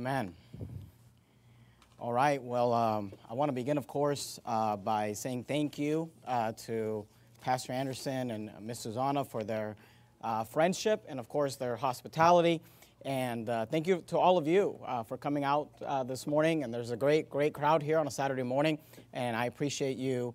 Amen. All right, well, um, I want to begin, of course, uh, by saying thank you uh, to Pastor Anderson and Miss Zsuzsanna for their uh, friendship and, of course, their hospitality. And uh, thank you to all of you uh, for coming out uh, this morning. And there's a great, great crowd here on a Saturday morning, and I appreciate you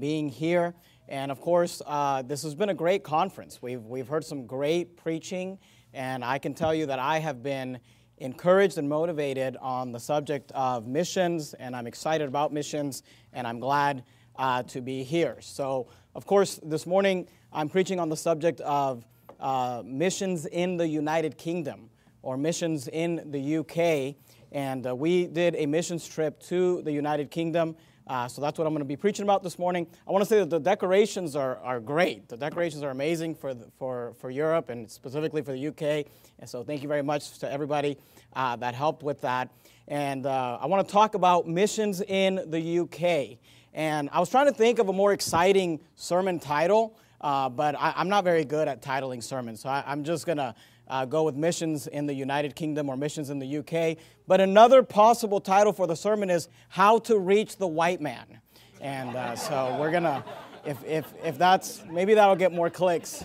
being here. And of course, this has been a great conference. We've, we've heard some great preaching, and I can tell you that I have been encouraged and motivated on the subject of missions, and I'm excited about missions, and I'm glad uh, to be here. So, of course, this morning I'm preaching on the subject of uh, missions in the United Kingdom or missions in the UK. And uh, we did a missions trip to the United Kingdom. Uh, so that's what I'm going to be preaching about this morning. I want to say that the decorations are, are great. The decorations are amazing for, the, for, for Europe and specifically for the UK. And so thank you very much to everybody uh, that helped with that. And uh, I want to talk about missions in the UK. And I was trying to think of a more exciting sermon title, uh, but I, am not very good at titling sermons. So I, I'm just going to uh, go with missions in the United Kingdom or missions in the UK. But another possible title for the sermon is How to Reach the White Man. And uh, so we're going to, if, if, if that's, maybe that'll get more clicks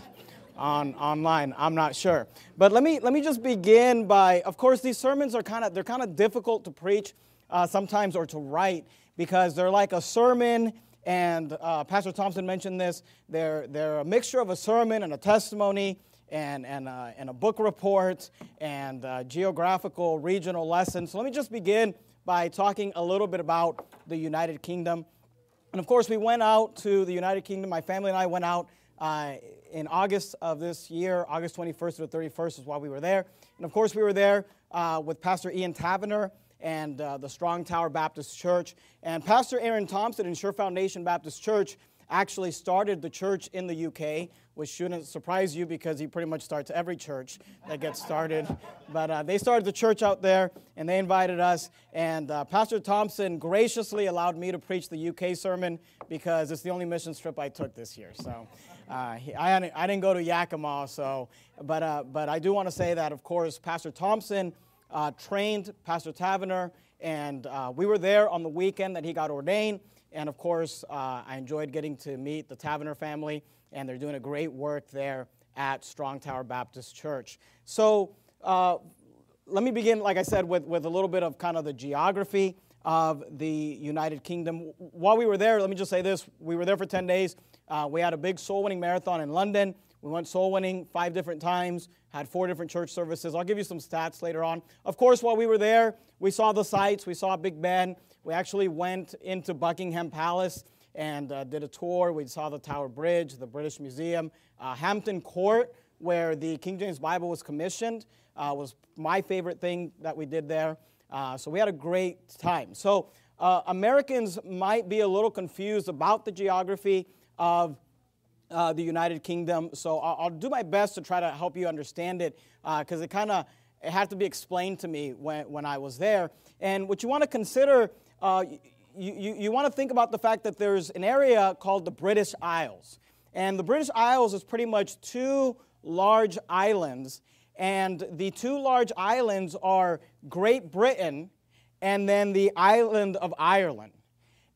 on online. I'm not sure. But let me let me just begin by of course these sermons are kind of they're kind of difficult to preach uh, sometimes or to write because they're like a sermon. And uh, pastor thompson mentioned this. They're they're a mixture of a sermon and a testimony and, and, uh, and a book report and uh, geographical regional lessons. So let me just begin by talking a little bit about the United Kingdom. And of course, we went out to the United Kingdom. My family and I went out uh, in August of this year, August 21st to the 31st is why we were there. And of course, we were there uh, with Pastor Ian Taverner and uh, the Strong Tower Baptist Church. And Pastor Aaron Thompson and Sure Foundation Baptist Church actually started the church in the UK, which shouldn't surprise you because he pretty much starts every church that gets started. But uh, they started the church out there and they invited us. And uh, Pastor Thompson graciously allowed me to preach the UK sermon because it's the only mission trip I took this year. So uh, I, I didn't go to Yakima, so, but, uh, but I do want to say that, of course, Pastor Thompson uh, trained Pastor Taverner, and uh, we were there on the weekend that he got ordained. And of course, uh, I enjoyed getting to meet the Taverner family, and they're doing a great work there at Strong Tower Baptist Church. So uh, let me begin, like I said, with, with a little bit of kind of the geography of the United Kingdom. While we were there, let me just say this we were there for 10 days. Uh, we had a big soul winning marathon in London. We went soul winning five different times, had four different church services. I'll give you some stats later on. Of course, while we were there, we saw the sights, we saw Big Ben, we actually went into Buckingham Palace and uh, did a tour. We saw the Tower Bridge, the British Museum, uh, Hampton Court, where the King James Bible was commissioned, uh, was my favorite thing that we did there. Uh, so we had a great time. So uh, Americans might be a little confused about the geography of uh, the United Kingdom. So I'll, I'll, do my best to try to help you understand it because it kind of it had to be explained to me when, when I was there. And what you want to consider uh, you, you, you want to think about the fact that there's an area called the British Isles. And the British Isles is pretty much two large islands. And the two large islands are Great Britain and then the island of Ireland.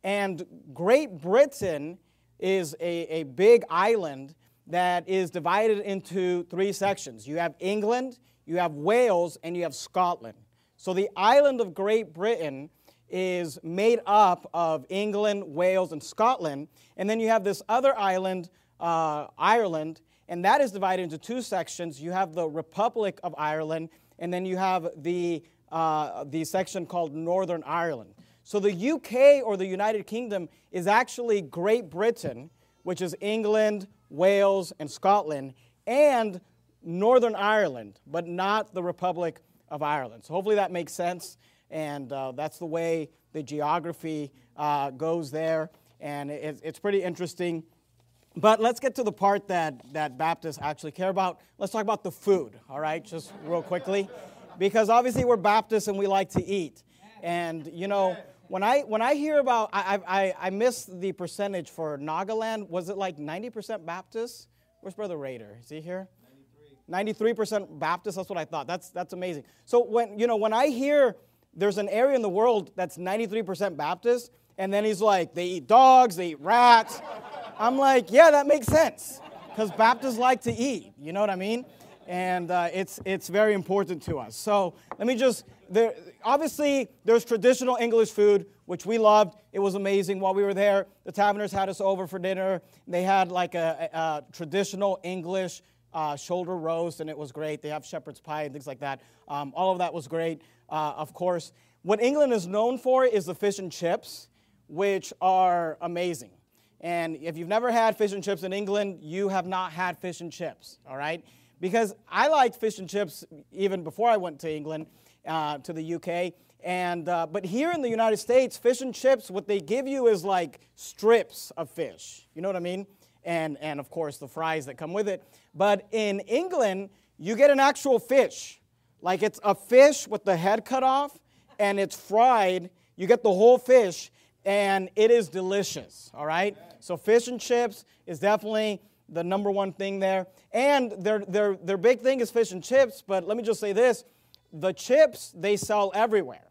And Great Britain is a, a big island that is divided into three sections. You have England, you have Wales, and you have Scotland. So the island of Great Britain is made up of England, Wales, and Scotland. And then you have this other island, uh, Ireland, and that is divided into two sections. You have the Republic of Ireland, and then you have the, uh, the section called Northern Ireland. So the UK or the United Kingdom is actually Great Britain, which is England, Wales, and Scotland, and Northern Ireland, but not the Republic of Ireland. So hopefully that makes sense and uh, that's the way the geography uh, goes there, and it, it's pretty interesting. But let's get to the part that, that Baptists actually care about. Let's talk about the food, all right, just real quickly. Because obviously we're Baptists and we like to eat. And, you know, when I, when I hear about, I, I, I missed the percentage for Nagaland. Was it like 90% Baptist? Where's Brother Raider? Is he here? 93% Baptist, that's what I thought. That's, that's amazing. So when, you know, when I hear there's an area in the world that's 93% Baptist, and then he's like, they eat dogs, they eat rats. I'm like, yeah, that makes sense, because Baptists like to eat, you know what I mean? And uh, it's, it's very important to us. So let me just, there, obviously, there's traditional English food, which we loved. It was amazing while we were there. The Taverners had us over for dinner. They had like a, a, a traditional English uh, shoulder roast, and it was great. They have shepherd's pie and things like that. Um, all of that was great, uh, of course. What England is known for is the fish and chips, which are amazing. And if you've never had fish and chips in England, you have not had fish and chips, all right? Because I liked fish and chips even before I went to England, uh, to the UK. And, uh, but here in the United States, fish and chips, what they give you is like strips of fish. You know what I mean? And, and of course the fries that come with it. But in England, you get an actual fish. Like it's a fish with the head cut off and it's fried. You get the whole fish and it is delicious, all right? So fish and chips is definitely the number one thing there. And their, their, their big thing is fish and chips, but let me just say this. The chips, they sell everywhere.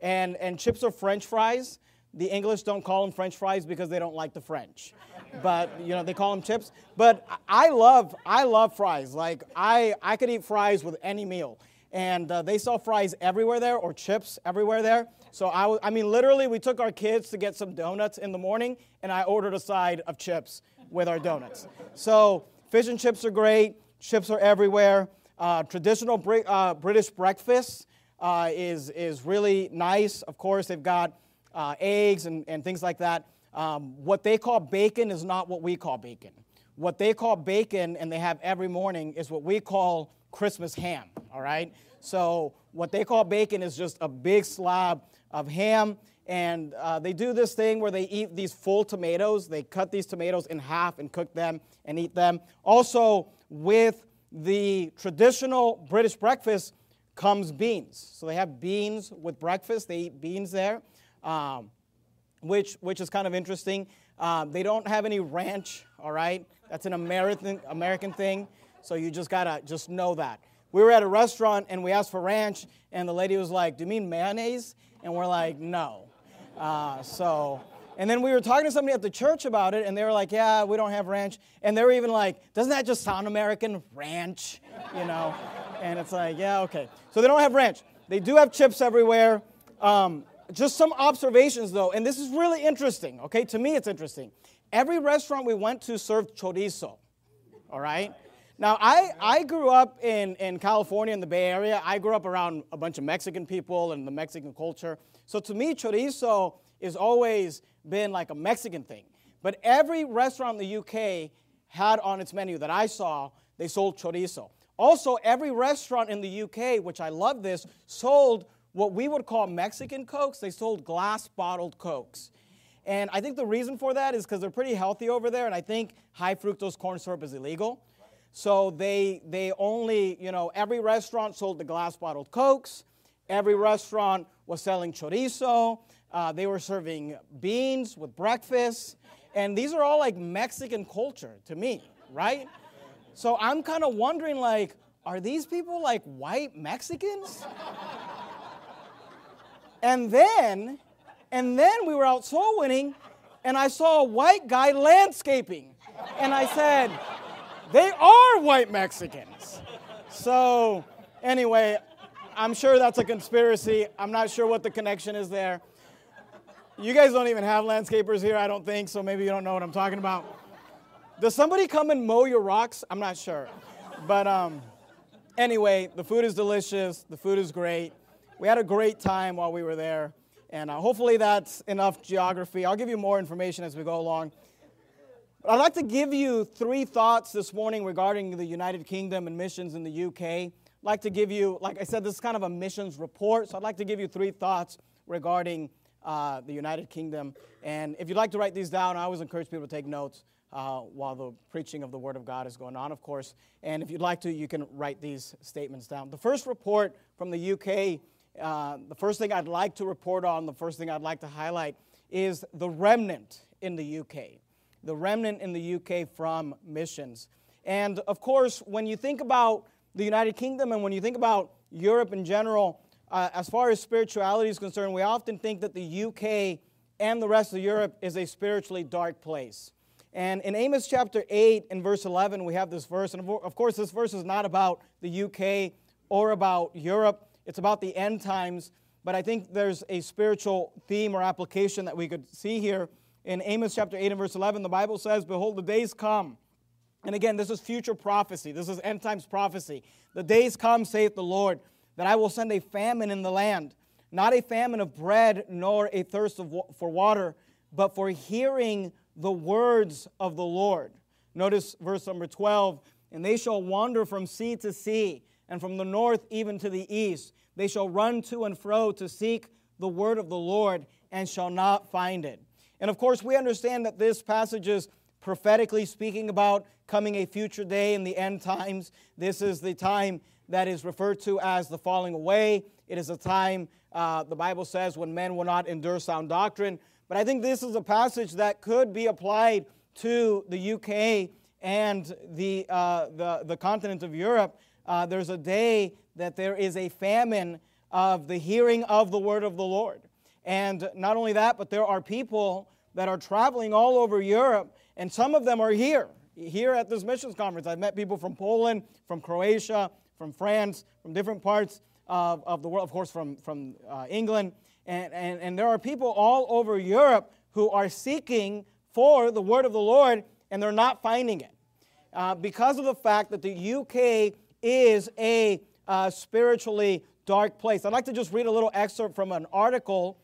And, and chips are french fries. The English don't call them french fries because they don't like the French but you know they call them chips. But I love I love fries. Like I I could eat fries with any meal, and uh, they sell fries everywhere there or chips everywhere there. So I I mean literally we took our kids to get some donuts in the morning, and I ordered a side of chips with our donuts. So fish and chips are great. Chips are everywhere. Uh, traditional Br- uh, British breakfast uh, is is really nice. Of course, they've got uh, eggs and, and things like that. Um, what they call bacon is not what we call bacon. What they call bacon, and they have every morning, is what we call Christmas ham, all right? So, what they call bacon is just a big slab of ham, and uh, they do this thing where they eat these full tomatoes. They cut these tomatoes in half and cook them and eat them. Also, with the traditional British breakfast comes beans. So, they have beans with breakfast, they eat beans there. Um, which, which is kind of interesting. Uh, they don't have any ranch, all right? That's an American, American thing, so you just gotta just know that. We were at a restaurant and we asked for ranch, and the lady was like, Do you mean mayonnaise? And we're like, No. Uh, so, and then we were talking to somebody at the church about it, and they were like, Yeah, we don't have ranch. And they were even like, Doesn't that just sound American? Ranch, you know? And it's like, Yeah, okay. So they don't have ranch. They do have chips everywhere. Um, just some observations though, and this is really interesting, okay? To me, it's interesting. Every restaurant we went to served chorizo, all right? Now, I, I grew up in, in California, in the Bay Area. I grew up around a bunch of Mexican people and the Mexican culture. So to me, chorizo has always been like a Mexican thing. But every restaurant in the UK had on its menu that I saw, they sold chorizo. Also, every restaurant in the UK, which I love this, sold what we would call Mexican Cokes, they sold glass bottled Cokes. And I think the reason for that is because they're pretty healthy over there, and I think high fructose corn syrup is illegal. So they, they only, you know, every restaurant sold the glass bottled Cokes. Every restaurant was selling chorizo. Uh, they were serving beans with breakfast. And these are all like Mexican culture to me, right? So I'm kind of wondering, like, are these people like white Mexicans? And then, and then we were out soul winning, and I saw a white guy landscaping. And I said, they are white Mexicans. So, anyway, I'm sure that's a conspiracy. I'm not sure what the connection is there. You guys don't even have landscapers here, I don't think, so maybe you don't know what I'm talking about. Does somebody come and mow your rocks? I'm not sure. But um, anyway, the food is delicious, the food is great we had a great time while we were there. And uh, hopefully that's enough geography. I'll give you more information as we go along. But I'd like to give you three thoughts this morning regarding the United Kingdom and missions in the UK. I'd like to give you, like I said, this is kind of a missions report. So I'd like to give you three thoughts regarding uh, the United Kingdom. And if you'd like to write these down, I always encourage people to take notes uh, while the preaching of the Word of God is going on, of course. And if you'd like to, you can write these statements down. The first report from the UK uh, the first thing I'd like to report on, the first thing I'd like to highlight is the remnant in the UK. The remnant in the UK from missions. And of course, when you think about the United Kingdom. And when you think about Europe in general, uh, as far as spirituality is concerned, we often think that the UK and the rest of Europe is a spiritually dark place. And in Amos chapter 8 and verse 11, we have this verse. And of course, this verse is not about the UK or about Europe, it's about the end times. But I think there's a spiritual theme or application that we could see here. In Amos chapter 8 and verse 11, the Bible says, Behold, the days come. And again, this is future prophecy. This is end times prophecy. The days come, saith the Lord, that I will send a famine in the land, not a famine of bread, nor a thirst of, for water, but for hearing the words of the Lord. Notice verse number 12 and they shall wander from sea to sea, and from the north even to the east. They shall run to and fro to seek the word of the Lord, and shall not find it. And of course, we understand that this passage is prophetically speaking about coming a future day in the end times. This is the time that is referred to as the falling away. It is a time, uh, the Bible says, when men will not endure sound doctrine. But I think this is a passage that could be applied to the UK and the, uh, the, the continent of Europe. Uh, there's a day that there is a famine of the hearing of the word of the Lord. And not only that, but there are people that are traveling all over Europe, and some of them are here, here at this missions conference. I've met people from Poland, from Croatia, from France, from different parts of, of the world, of course, from, from uh, England. And, and, and there are people all over Europe who are seeking for the word of the Lord and they're not finding it uh, because of the fact that the UK is a uh, spiritually dark place. I'd like to just read a little excerpt from an article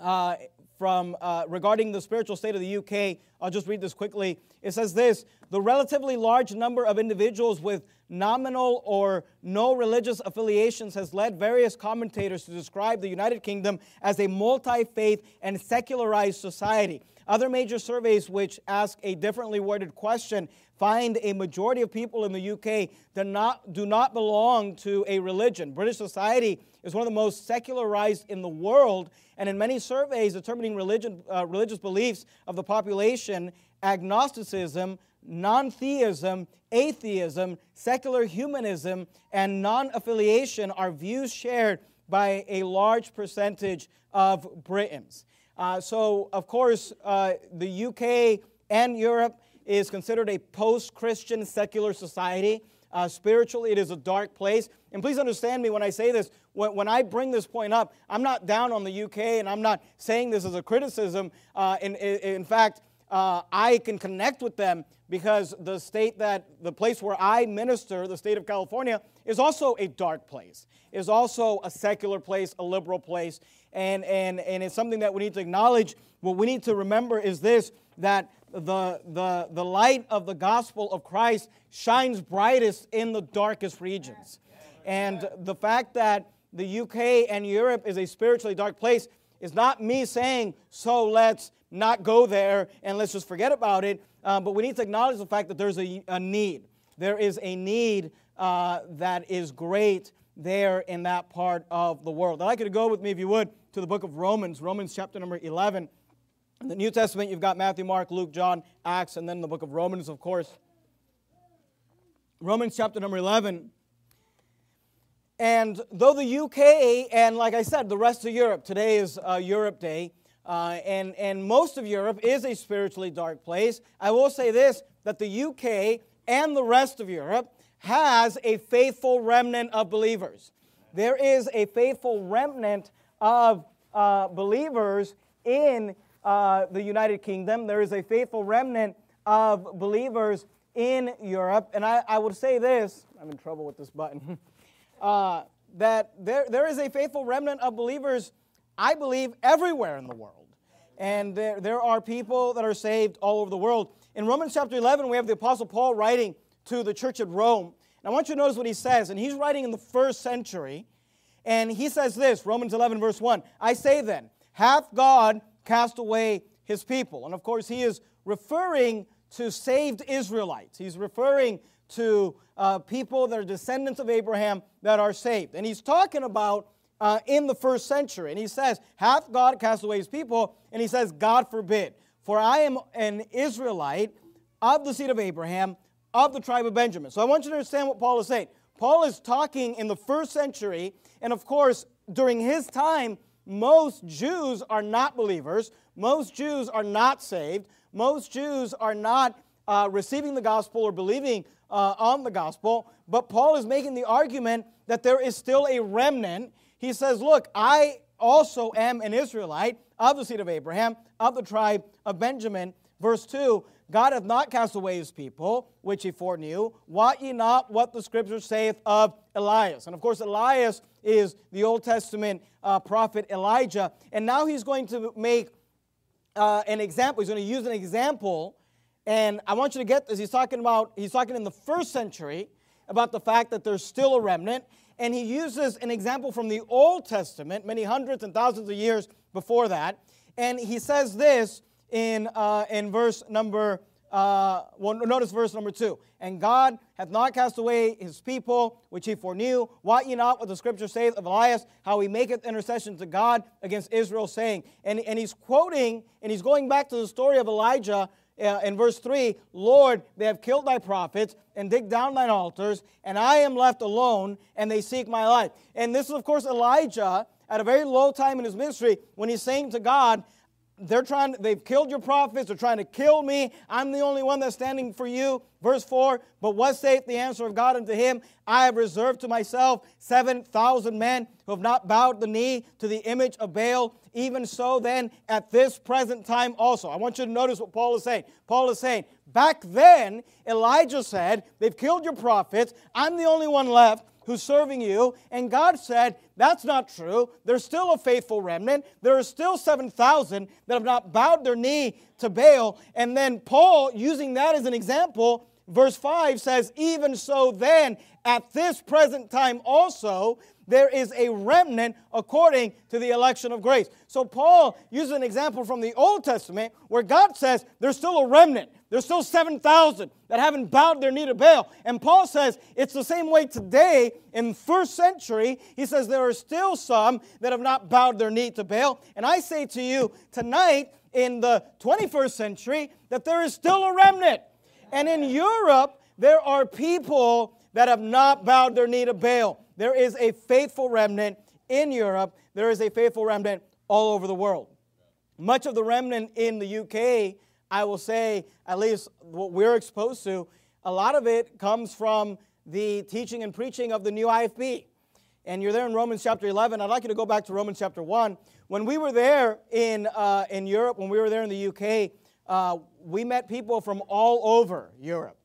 uh, from uh, regarding the spiritual state of the UK. I'll just read this quickly. It says this: the relatively large number of individuals with nominal or no religious affiliations has led various commentators to describe the United Kingdom as a multi faith and secularized society. Other major surveys which ask a differently worded question find a majority of people in the UK do not, do not belong to a religion. British society is one of the most secularized in the world, and in many surveys determining religion, uh, religious beliefs of the population, agnosticism non theism, atheism, secular humanism, and non affiliation are views shared by a large percentage of Britons. Uh, so, of course, uh, the UK and Europe is considered a post Christian secular society. Uh, spiritually, it is a dark place. And please understand me when I say this. When, when, I bring this point up, I'm not down on the UK and I'm not saying this as a criticism. Uh, in, in, fact, uh, I can connect with them because the state that, the place where I minister, the state of California, is also a dark place, is also a secular place, a liberal place. And, and, and it's something that we need to acknowledge. What we need to remember is this that the, the, the light of the gospel of Christ shines brightest in the darkest regions. And the fact that the UK and Europe is a spiritually dark place is not me saying, so let's not go there and let's just forget about it. Uh, but we need to acknowledge the fact that there's a, a need. There is a need uh, that is great there in that part of the world. I'd like you to go with me, if you would, to the book of Romans, Romans chapter number 11. In the New Testament, you've got Matthew, Mark, Luke, John, Acts, and then the book of Romans, of course. Romans chapter number 11. And though the UK and, like I said, the rest of Europe, today is uh, Europe Day, uh, and, and most of Europe is a spiritually dark place. I will say this that the UK and the rest of Europe has a faithful remnant of believers. There is a faithful remnant of uh, believers in uh, the United Kingdom. There is a faithful remnant of believers in Europe. And I, I would say this I'm in trouble with this button. uh, that there, there is a faithful remnant of believers I believe, everywhere in the world. And there, there are people that are saved all over the world. In Romans chapter 11, we have the Apostle Paul writing to the church at Rome. And I want you to notice what he says. And he's writing in the first century. And he says this Romans 11, verse 1 I say then, hath God cast away his people? And of course, he is referring to saved Israelites. He's referring to uh, people that are descendants of Abraham that are saved. And he's talking about uh, in the first century. And he says, Hath God cast away his people? And he says, God forbid. For I am an Israelite of the seed of Abraham, of the tribe of Benjamin. So I want you to understand what Paul is saying. Paul is talking in the first century, and of course, during his time, most Jews are not believers. Most Jews are not saved. Most Jews are not uh, receiving the gospel or believing uh, on the gospel. But Paul is making the argument that there is still a remnant. He says, Look, I also am an Israelite of the seed of Abraham, of the tribe of Benjamin. Verse 2 God hath not cast away his people, which he foreknew. Wot ye not what the scripture saith of Elias? And of course, Elias is the Old Testament uh, prophet Elijah. And now he's going to make uh, an example. He's going to use an example. And I want you to get this. He's talking about, he's talking in the first century about the fact that there's still a remnant. And he uses an example from the Old Testament, many hundreds and thousands of years before that. And he says this in, uh, in verse number, uh, well, notice verse number two. And God hath not cast away his people, which he foreknew. Wot ye not what the scripture saith of Elias, how he maketh intercession to God against Israel, saying, and, and he's quoting, and he's going back to the story of Elijah uh, in verse 3 Lord, they have killed thy prophets and dig down thine altars, and I am left alone, and they seek my life. And this is, of course, Elijah at a very low time in his ministry when he's saying to God, they're trying they've killed your prophets they're trying to kill me. I'm the only one that's standing for you. Verse 4 but what saith the answer of god unto him? I have reserved to myself 7000 men who have not bowed the knee to the image of baal. Even so then at this present time also i want you to notice what paul is saying. Paul is saying back then elijah said they've killed your prophets. I'm the only one left who's serving you. And God said, That's not true. There's still a faithful remnant. There are still 7,000 that have not bowed their knee to Baal. And then Paul, using that as an example, verse 5 says, Even so, then, at this present time also, there is a remnant according to the election of grace. So Paul uses an example from the Old Testament where God says there's still a remnant. There's still 7,000 that haven't bowed their knee to Baal. And Paul says it's the same way today in first century. He says there are still some that have not bowed their knee to Baal. And I say to you tonight in the 21st century that there is still a remnant. And in Europe, there are people that have not bowed their knee to Baal. There is a faithful remnant in Europe. There is a faithful remnant all over the world. Much of the remnant in the UK I will say, at least what we're exposed to, a lot of it comes from the teaching and preaching of the new IFB. And you're there in Romans chapter 11. I'd like you to go back to Romans chapter 1. When we were there in, uh, in Europe, when we were there in the UK, uh, we met people from all over Europe.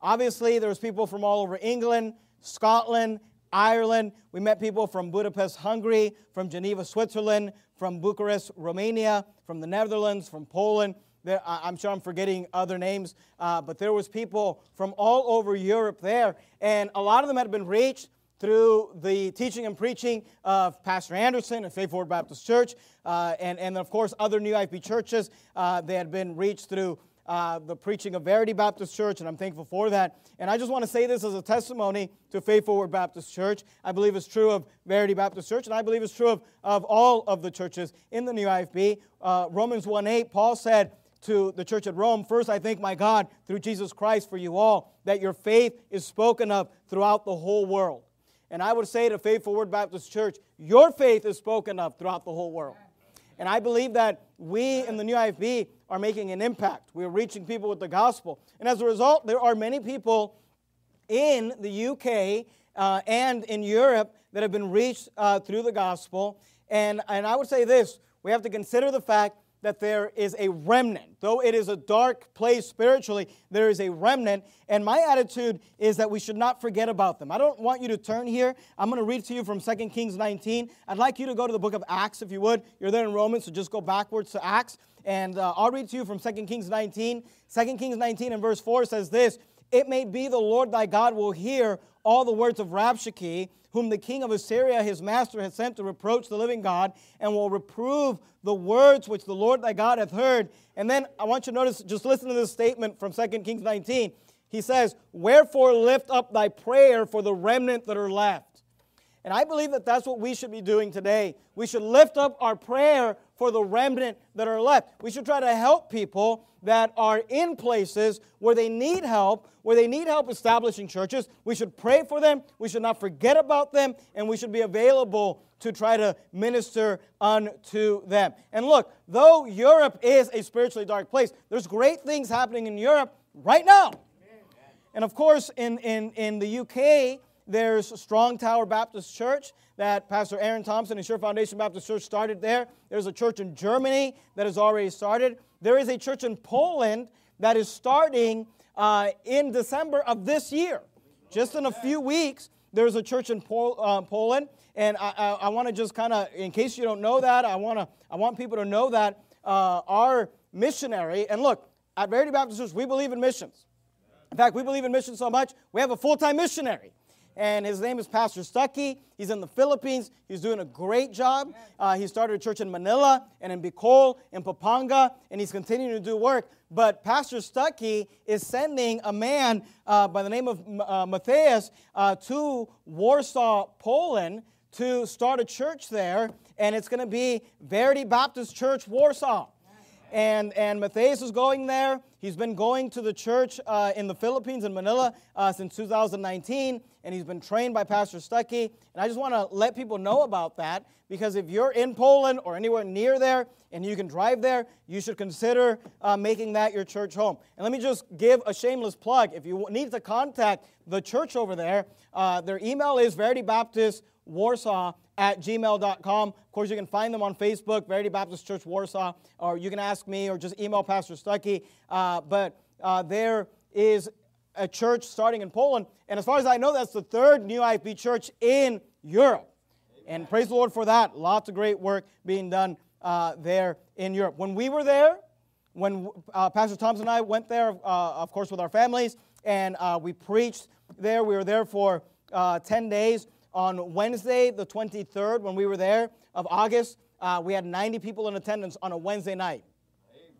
Obviously, there was people from all over England, Scotland, Ireland. We met people from Budapest, Hungary, from Geneva, Switzerland, from Bucharest, Romania, from the Netherlands, from Poland. There, I'm sure I'm forgetting other names, uh, but there was people from all over Europe there, and a lot of them had been reached through the teaching and preaching of Pastor Anderson and Faithful Word Baptist Church, uh, and, and of course other New IFB churches. Uh, they had been reached through uh, the preaching of Verity Baptist Church, and I'm thankful for that. And I just want to say this as a testimony to Faithful Word Baptist Church. I believe it's true of Verity Baptist Church, and I believe it's true of, of all of the churches in the New IFB. Uh, Romans 1 8, Paul said, to the church at Rome. First, I thank my God through Jesus Christ for you all that your faith is spoken of throughout the whole world. And I would say to Faithful Word Baptist Church, your faith is spoken of throughout the whole world. And I believe that we in the New IFB are making an impact. We're reaching people with the gospel. And as a result, there are many people in the UK uh, and in Europe that have been reached uh, through the gospel. And, and I would say this we have to consider the fact that there is a remnant. Though it is a dark place spiritually, there is a remnant. And my attitude is that we should not forget about them. I don't want you to turn here. I'm going to read to you from 2 Kings 19. I'd like you to go to the book of Acts if you would. You're there in Romans, so just go backwards to Acts. And uh, I'll read to you from 2 Kings 19. 2 Kings 19 and verse 4 says this It may be the Lord thy God will hear all the words of Rabshakeh whom the king of Assyria, his master, hath sent to reproach the living God, and will reprove the words which the Lord thy God hath heard. And then I want you to notice, just listen to this statement from 2 Kings 19. He says, Wherefore lift up thy prayer for the remnant that are left. And I believe that that's what we should be doing today. We should lift up our prayer for the remnant that are left. We should try to help people that are in places where they need help, where they need help establishing churches. We should pray for them. We should not forget about them, and we should be available to try to minister unto them. And look, though Europe is a spiritually dark place, there's great things happening in Europe right now. And of course, in, in, in the UK, there's Strong Tower Baptist Church that Pastor Aaron Thompson and Sure Foundation Baptist Church started there. There's a church in Germany that has already started. There is a church in Poland that is starting uh, in December of this year. Just in a few weeks, there's a church in Pol- uh, Poland. And I, I, I want to just kind of, in case you don't know that, I, wanna, I want people to know that uh, our missionary, and look, at Verity Baptist Church, we believe in missions. In fact, we believe in missions so much, we have a full time missionary and his name is Pastor Stuckey. He's in the Philippines. He's doing a great job. Uh, he started a church in Manila and in Bicol, in Pampanga, and he's continuing to do work. But Pastor Stuckey is sending a man uh, by the name of uh, Matthias uh, to Warsaw, Poland, to start a church there, and it's going to be Verity Baptist Church, Warsaw and, and Matthias is going there. He's been going to the church uh, in the Philippines, in Manila, uh, since 2019, and he's been trained by Pastor Stuckey. And I just want to let people know about that because if you're in Poland or anywhere near there and you can drive there, you should consider uh, making that your church home. And let me just give a shameless plug. If you need to contact the church over there, uh, their email is Verity Baptist Warsaw at gmail.com. Of course, you can find them on Facebook, Verity Baptist Church Warsaw, or you can ask me or just email Pastor Stuckey. Uh, but uh, there is a church starting in Poland. And as far as I know, that's the third new IFB church in Europe. And praise the Lord for that. Lots of great work being done uh, there in Europe. When we were there, when uh, Pastor Thompson and I went there, uh, of course, with our families, and uh, we preached there, we were there for 10 days on Wednesday, the 23rd, when we were there of August, uh, we had 90 people in attendance on a Wednesday night,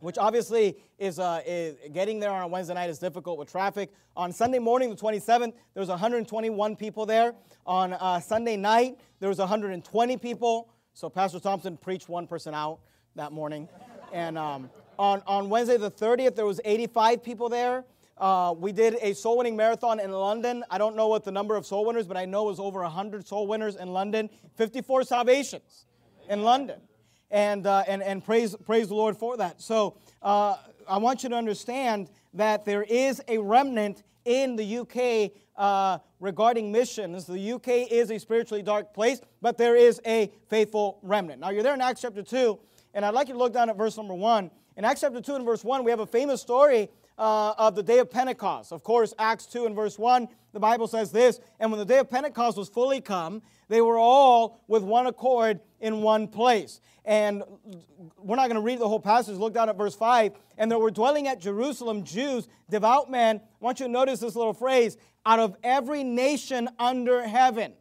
which obviously is, uh, is, getting there on a Wednesday night is difficult with traffic. On Sunday morning, the 27th, there was 121 people there. On uh, Sunday night, there was 120 people. So Pastor Thompson preached one person out that morning. And um, on, on Wednesday, the 30th, there was 85 people there. Uh, we did a soul winning marathon in London. I don't know what the number of soul winners, but I know it was over 100 soul winners in London, 54 salvations in London. And, uh, and, and praise, praise the Lord for that. So uh, I want you to understand that there is a remnant in the UK uh, regarding missions. The UK is a spiritually dark place, but there is a faithful remnant. Now, you're there in Acts chapter 2, and I'd like you to look down at verse number 1. In Acts chapter 2 and verse 1, we have a famous story uh, of the day of Pentecost. Of course, Acts 2 and verse 1, the Bible says this And when the day of Pentecost was fully come, they were all with one accord in one place. And we're not going to read the whole passage. Look down at verse 5. And there were dwelling at Jerusalem Jews, devout men. I want you to notice this little phrase out of every nation under heaven.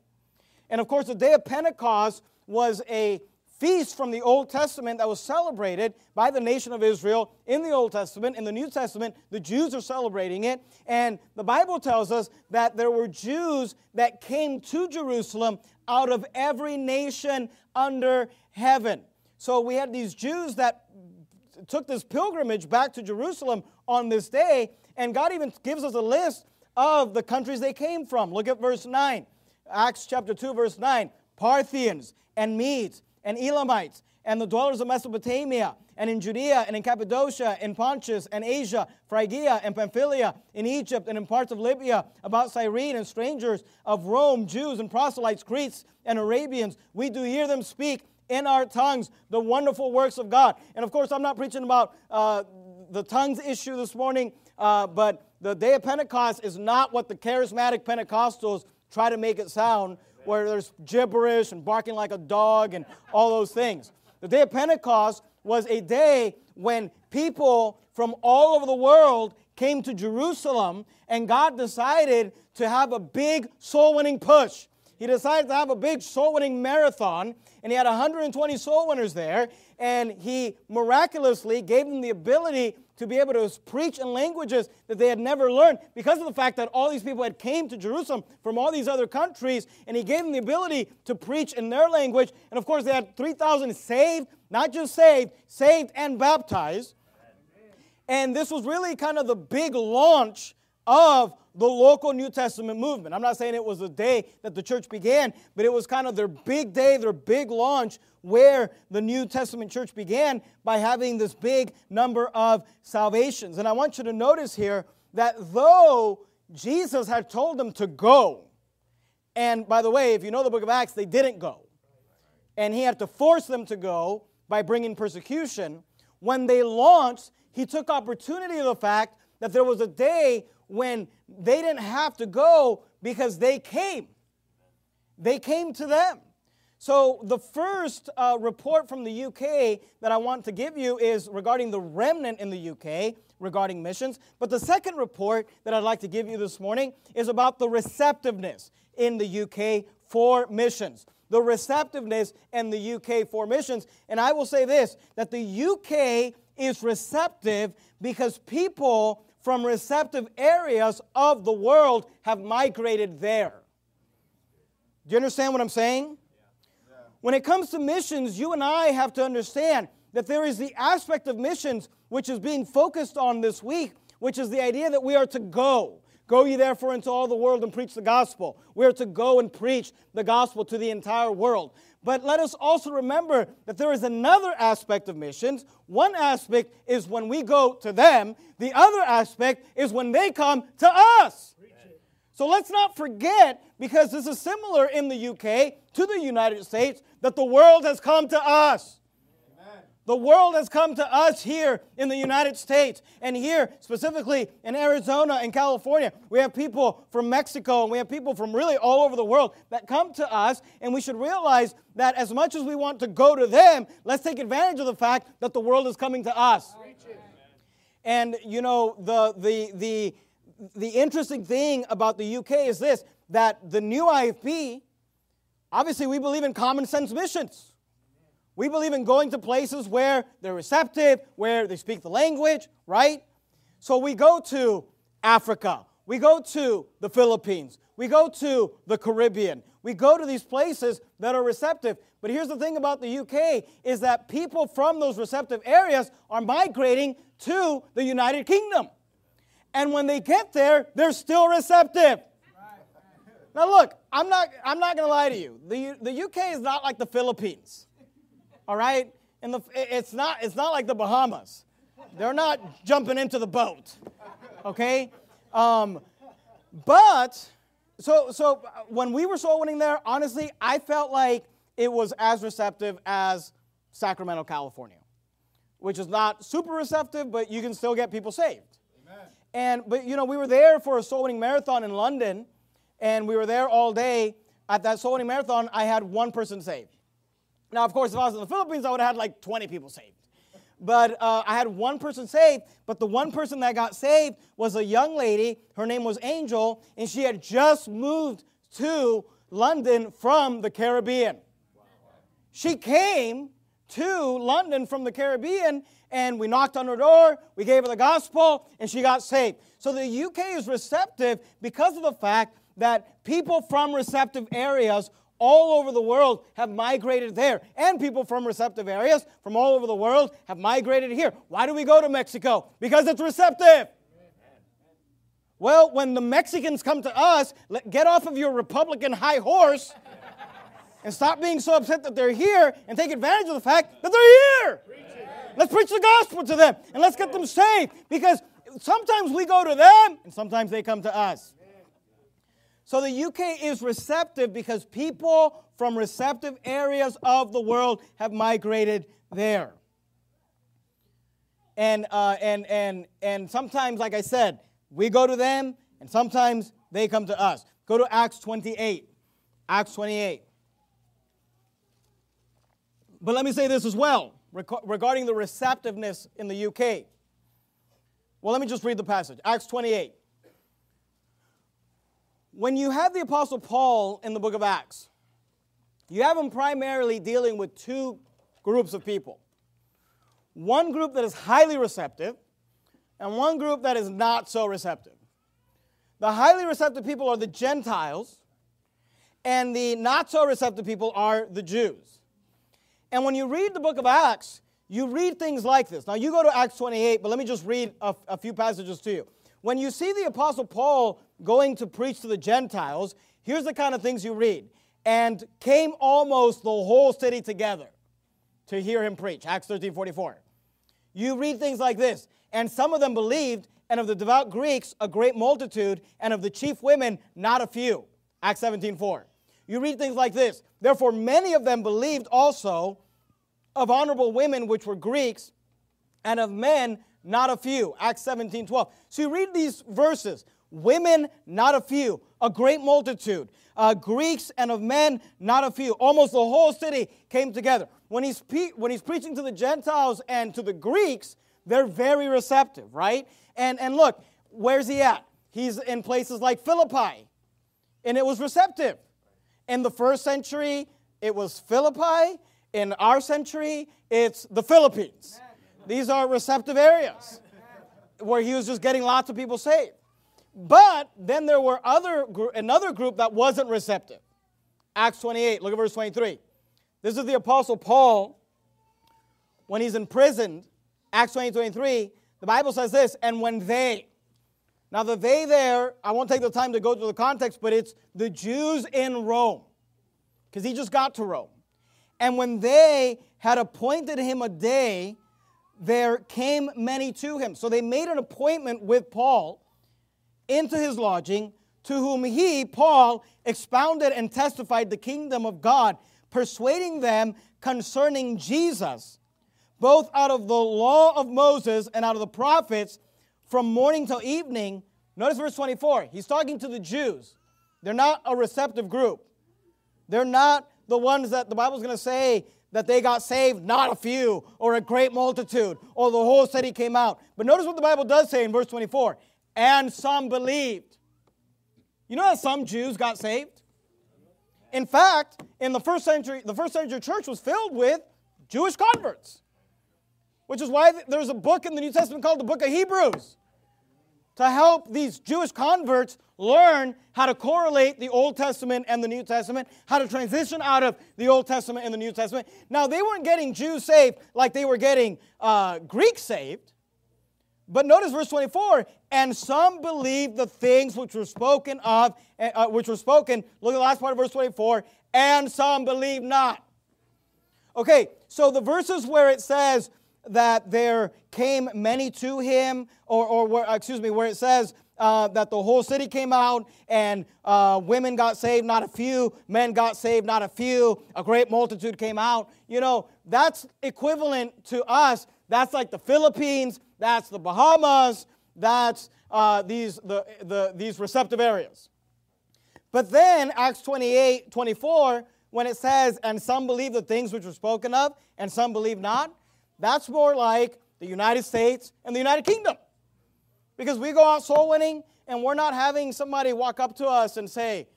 And of course, the day of Pentecost was a feast from the Old Testament that was celebrated by the nation of Israel in the Old Testament. In the New Testament, the Jews are celebrating it. And the Bible tells us that there were Jews that came to Jerusalem out of every nation under heaven. So we had these Jews that took this pilgrimage back to Jerusalem on this day. And God even gives us a list of the countries they came from. Look at verse 9. Acts chapter 2, verse 9. Parthians and Medes and Elamites and the dwellers of Mesopotamia and in Judea and in Cappadocia, in Pontus and Asia, Phrygia and Pamphylia, in Egypt and in parts of Libya, about Cyrene and strangers of Rome, Jews and proselytes, Cretes and Arabians. We do hear them speak in our tongues the wonderful works of God. And of course, I'm not preaching about uh, the tongues issue this morning, uh, but the day of Pentecost is not what the charismatic Pentecostals try to make it sound where there's gibberish and barking like a dog and all those things. The day of Pentecost was a day when people from all over the world came to Jerusalem, and God decided to have a big soul winning push. he decided to have a big soul winning marathon, and he had 120 soul winners there, and he miraculously gave them the ability to be able to preach in languages that they had never learned because of the fact that all these people had came to Jerusalem from all these other countries and he gave them the ability to preach in their language. And of course they had 3000 saved not just saved saved and baptized. And this was really kind of the big launch of the local New Testament movement. I'm not saying it was the day that the church began, but it was kind of their big day, their big launch where the New Testament church began by having this big number of salvations. And I want you to notice here that though Jesus had told them to go, and by the way, if you know the book of Acts, they didn't go. And he had to force them to go by bringing persecution. When they launched, he took opportunity of the fact that there was a day when they didn't have to go because they came. They came to them. So, the first uh, report from the UK that I want to give you is regarding the remnant in the UK regarding missions. But the second report that I'd like to give you this morning is about the receptiveness in the UK for missions. The receptiveness in the UK for missions. And I will say this that the UK is receptive because people from receptive areas of the world have migrated there. Do you understand what I'm saying? When it comes to missions, you and I have to understand that there is the aspect of missions which is being focused on this week, which is the idea that we are to go. Go ye therefore into all the world and preach the gospel. We are to go and preach the gospel to the entire world. But let us also remember that there is another aspect of missions. One aspect is when we go to them, the other aspect is when they come to us. So let's not forget, because this is similar in the UK to the United States, that the world has come to us. The world has come to us here in the United States and here specifically in Arizona and California. We have people from Mexico and we have people from really all over the world that come to us, and we should realize that as much as we want to go to them, let's take advantage of the fact that the world is coming to us. And you know, the, the, the, the interesting thing about the UK is this that the new IFB, obviously, we believe in common sense missions. We believe in going to places where they're receptive, where they speak the language, right? So we go to Africa, we go to the Philippines, we go to the Caribbean, we go to these places that are receptive. But here's the thing about the UK is that people from those receptive areas are migrating to the United Kingdom. And when they get there, they're still receptive. Now look, I'm not I'm not going to lie to you. The the UK is not like the Philippines all right? And the, it's, not, it's not like the Bahamas. They're not jumping into the boat, okay? Um, but, so, so when we were soul winning there, honestly, I felt like it was as receptive as Sacramento, California, which is not super receptive, but you can still get people saved. Amen. And, but, you know, we were there for a soul winning marathon in London, and we were there all day. At that soul winning marathon, I had one person saved. Now, of course, if I was in the Philippines, I would have had like 20 people saved. But uh, I had one person saved, but the one person that got saved was a young lady. Her name was Angel, and she had just moved to London from the Caribbean. She came to London from the Caribbean, and we knocked on her door, we gave her the gospel, and she got saved. So the UK is receptive because of the fact that people from receptive areas all over the world have migrated there. And people from receptive areas from all over the world have migrated here. Why do we go to Mexico? Because it's receptive. Well, when the Mexicans come to us, get off of your Republican high horse and stop being so upset that they're here and take advantage of the fact that they're here. Let's preach the gospel to them and let's get them saved because sometimes we go to them and sometimes they come to us. So the UK is receptive because people from receptive areas of the world have migrated there. And, uh, and, and, and sometimes, like I said, we go to them, and sometimes they come to us. Go to Acts 28. Acts 28. But let me say this as well regarding the receptiveness in the UK. Well, let me just read the passage. Acts 28. When you have the Apostle Paul in the book of Acts, you have him primarily dealing with two groups of people one group that is highly receptive, and one group that is not so receptive. The highly receptive people are the Gentiles, and the not so receptive people are the Jews. And when you read the book of Acts, you read things like this. Now, you go to Acts 28, but let me just read a, a few passages to you. When you see the Apostle Paul going to preach to the Gentiles, here's the kind of things you read. And came almost the whole city together to hear him preach. Acts 13 44. You read things like this. And some of them believed, and of the devout Greeks, a great multitude, and of the chief women, not a few. Acts 17 4. You read things like this. Therefore, many of them believed also of honorable women, which were Greeks, and of men, not a few. Acts 17 12. So you read these verses. Women, not a few. A great multitude. Uh, Greeks and of men, not a few. Almost the whole city came together. When he's, pe- when he's preaching to the Gentiles and to the Greeks, they're very receptive, right? And, and look, where's he at? He's in places like Philippi, and it was receptive. In the first century, it was Philippi. In our century, it's the Philippines. These are receptive areas where he was just getting lots of people saved. But then there were other another group that wasn't receptive. Acts 28, look at verse 23. This is the apostle Paul when he's imprisoned. Acts 20, 23, the Bible says this, and when they, now the they there, I won't take the time to go through the context, but it's the Jews in Rome, because he just got to Rome. And when they had appointed him a day, there came many to him. So they made an appointment with Paul into his lodging, to whom he, Paul, expounded and testified the kingdom of God, persuading them concerning Jesus, both out of the law of Moses and out of the prophets, from morning till evening. Notice verse 24. He's talking to the Jews. They're not a receptive group. They're not the ones that the Bible's going to say that they got saved, not a few, or a great multitude, or the whole city came out. But notice what the Bible does say in verse 24 and some believed. You know that some Jews got saved? In fact, in the first century, the first century church was filled with Jewish converts, which is why there's a book in the New Testament called the Book of Hebrews to help these Jewish converts learn how to correlate the Old Testament and the New Testament, how to transition out of the Old Testament and the New Testament. Now, they weren't getting Jews saved like they were getting uh, Greeks saved. But notice verse 24, and some believed the things which were spoken of, eh, uh, which were spoken. Look at the last part of verse 24, and some believed not. Okay, so the verses where it says that there came many to him, or, or where, excuse me, where it says uh, that the whole city came out and uh, women got saved, not a few, men got saved, not a few, a great multitude came out. You know, that's equivalent to us. That's like the Philippines, that's the Bahamas, that's uh, these, the, the, these receptive areas. But then, Acts 28 24, when it says, and some believe the things which were spoken of, and some believe not, that's more like the United States and the United Kingdom. Because we go out soul winning, and we're not having somebody walk up to us and say,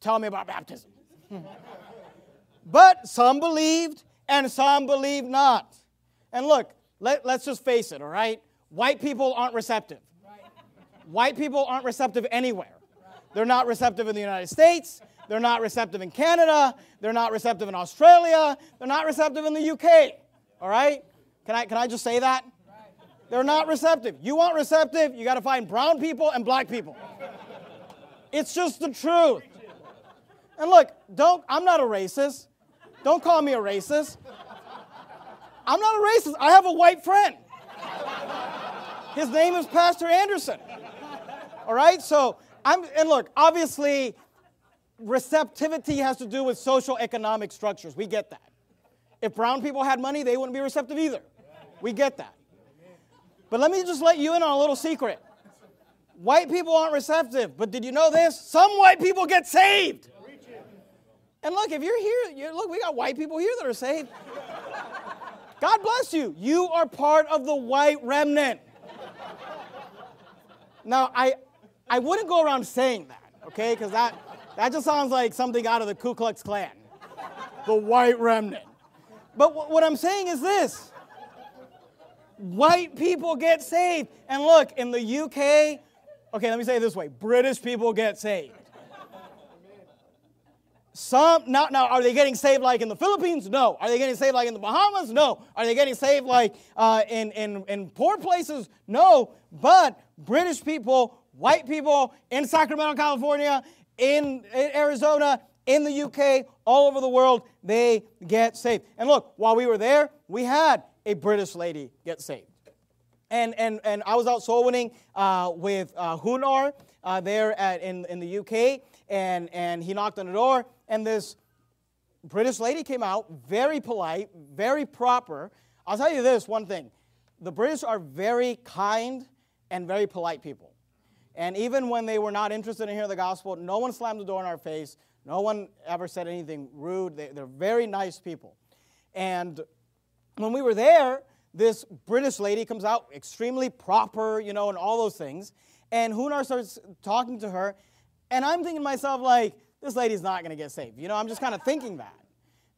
Tell me about baptism. but some believed, and some believed not. And look, let, us just face it, all right? White people aren't receptive. White people aren't receptive anywhere. They're not receptive in the United States. They're not receptive in Canada. They're not receptive in Australia. They're not receptive in the UK. All right? Can I, can I just say that? They're not receptive. You want receptive, you got to find brown people and black people. It's just the truth. And look, don't I'm not a racist. Don't call me a racist. I'm not a racist. I have a white friend. His name is Pastor Anderson. All right? So, I'm, and look, obviously, receptivity has to do with social economic structures. We get that. If brown people had money, they wouldn't be receptive either. We get that. But let me just let you in on a little secret. White people aren't receptive, but did you know this? Some white people get saved. And look, if you're here, you're, look, we got white people here that are saved. God bless you. You are part of the white remnant. Now, I, I wouldn't go around saying that, okay? Because that, that just sounds like something out of the Ku Klux Klan, the white remnant. But w- what I'm saying is this white people get saved. And look, in the UK, okay, let me say it this way British people get saved. Some, now, now, are they getting saved like in the Philippines? No. Are they getting saved like in the Bahamas? No. Are they getting saved like uh, in, in, in poor places? No. But British people, white people in Sacramento, California, in, in Arizona, in the UK, all over the world, they get saved. And look, while we were there, we had a British lady get saved. And, and, and I was out soul winning uh, with uh, Hunar uh, there at, in, in the UK, and, and he knocked on the door, and this British lady came out, very polite, very proper. I'll tell you this one thing the British are very kind and very polite people. And even when they were not interested in hearing the gospel, no one slammed the door in our face. No one ever said anything rude. They, are very nice people. And when we were there, this British lady comes out, extremely proper, you know, and all those things. And Hunar starts talking to her. And I'm thinking to myself, like, this lady's not going to get saved. You know, I'm just kind of thinking that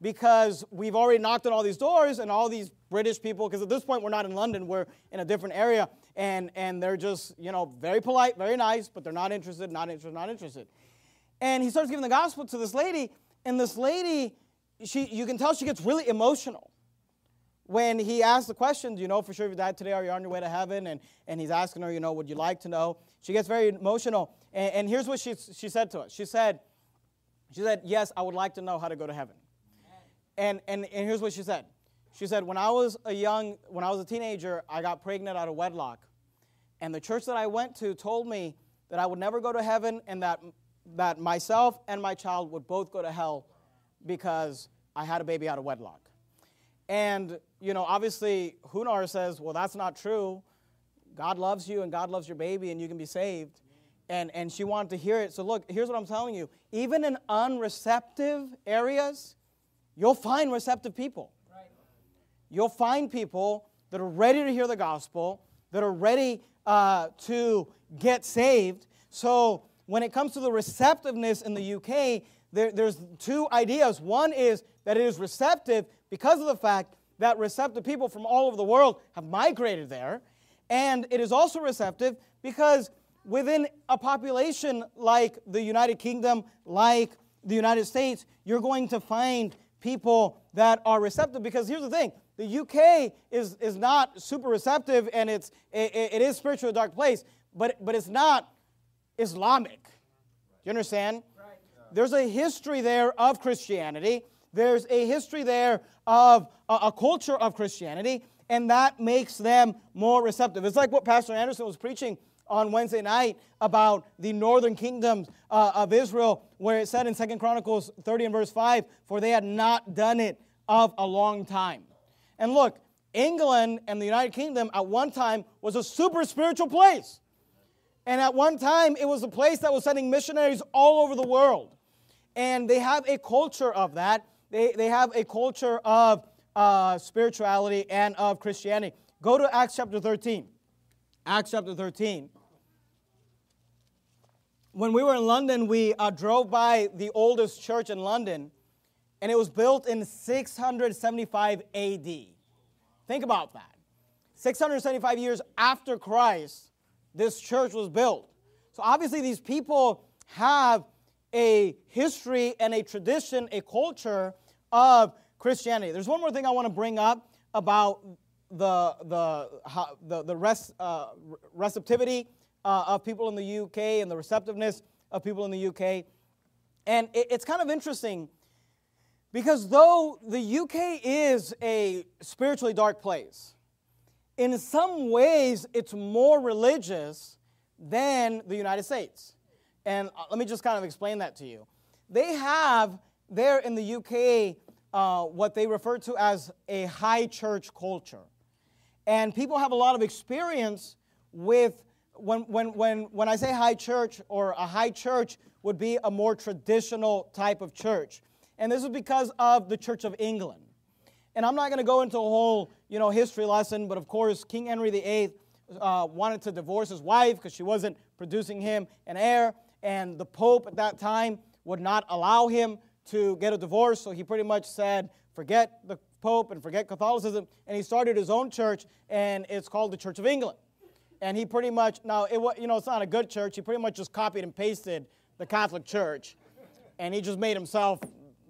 because we've already knocked on all these doors and all these British people, because at this point we're not in London, we're in a different area, and, and they're just, you know, very polite, very nice, but they're not interested, not interested, not interested. And he starts giving the gospel to this lady, and this lady, she, you can tell she gets really emotional. When he asks the question, you know for sure if you died today, are you on your way to heaven? And, and he's asking her, You know, would you like to know? She gets very emotional. And, and here's what she, she said to us She said, she said, Yes, I would like to know how to go to heaven. And, and, and here's what she said. She said, When I was a young, when I was a teenager, I got pregnant out of wedlock. And the church that I went to told me that I would never go to heaven and that, that myself and my child would both go to hell because I had a baby out of wedlock. And, you know, obviously, Hunar says, Well, that's not true. God loves you and God loves your baby and you can be saved and, and she wanted to hear it. So, look, here's what I'm telling you. Even in unreceptive areas, you'll find receptive people. Right. You'll find people that are ready to hear the gospel, that are ready uh, to get saved. So, when it comes to the receptiveness in the UK, there, there's two ideas. One is that it is receptive because of the fact that receptive people from all over the world have migrated there. And it is also receptive because within a population like the United Kingdom, like the United States, you're going to find people that are receptive because here's the thing the UK is, is not super receptive and it's, it, it is spiritually a dark place, but, but it's not Islamic. Do you understand? There's a history there of Christianity. There's a history there of a, a culture of Christianity, and that makes them more receptive. It's like what Pastor Anderson was preaching on Wednesday night about the northern kingdoms uh, of Israel, where it said in Second Chronicles 30 and verse 5, for they had not done it of a long time. And look, England and the United Kingdom at one time was a super spiritual place. And at one time, it was a place that was sending missionaries all over the world. And they have a culture of that. They, they have a culture of uh, spirituality and of Christianity. Go to Acts chapter 13. Acts chapter 13 when we were in London, we uh, drove by the oldest church in London, and it was built in 675 AD. Think about that. 675 years after Christ, this church was built. So obviously, these people have a history and a tradition, a culture of Christianity. There's one more thing I want to bring up about the, the, the, the res, uh, receptivity uh, of people in the UK and the receptiveness of people in the UK. And it, it's kind of interesting because though the UK is a spiritually dark place, in some ways it's more religious than the United States. And uh, let me just kind of explain that to you. They have there in the UK uh, what they refer to as a high church culture. And people have a lot of experience with when, when, when, when I say high church, or a high church would be a more traditional type of church. And this is because of the Church of England. And I'm not going to go into a whole you know, history lesson, but of course, King Henry VIII uh, wanted to divorce his wife because she wasn't producing him an heir. and the Pope at that time would not allow him to get a divorce. So he pretty much said, forget the Pope and forget Catholicism. And he started his own church, and it's called the Church of England. And he pretty much, now, it, you know, it's not a good church. He pretty much just copied and pasted the Catholic Church. And he just made himself,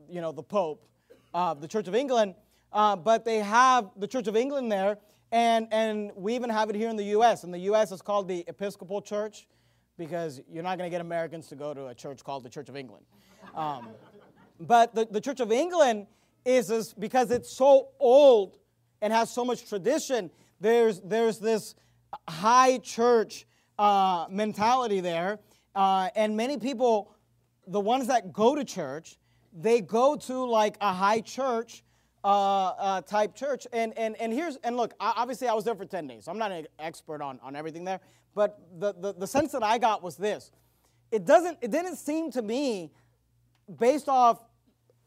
you know, the Pope of the Church of England. Uh, but they have the Church of England there, and, and we even have it here in the U.S. In the U.S., it's called the Episcopal Church because you're not going to get Americans to go to a church called the Church of England. Um, but the, the Church of England is, is because it's so old and has so much tradition, there's, there's this high church uh, mentality there. Uh, and many people, the ones that go to church, they go to like a high church uh, uh, type church. And, and, and here's, and look, obviously I was there for 10 days, so I'm not an expert on, on everything there. But the, the, the sense that I got was this it, doesn't, it didn't seem to me, based off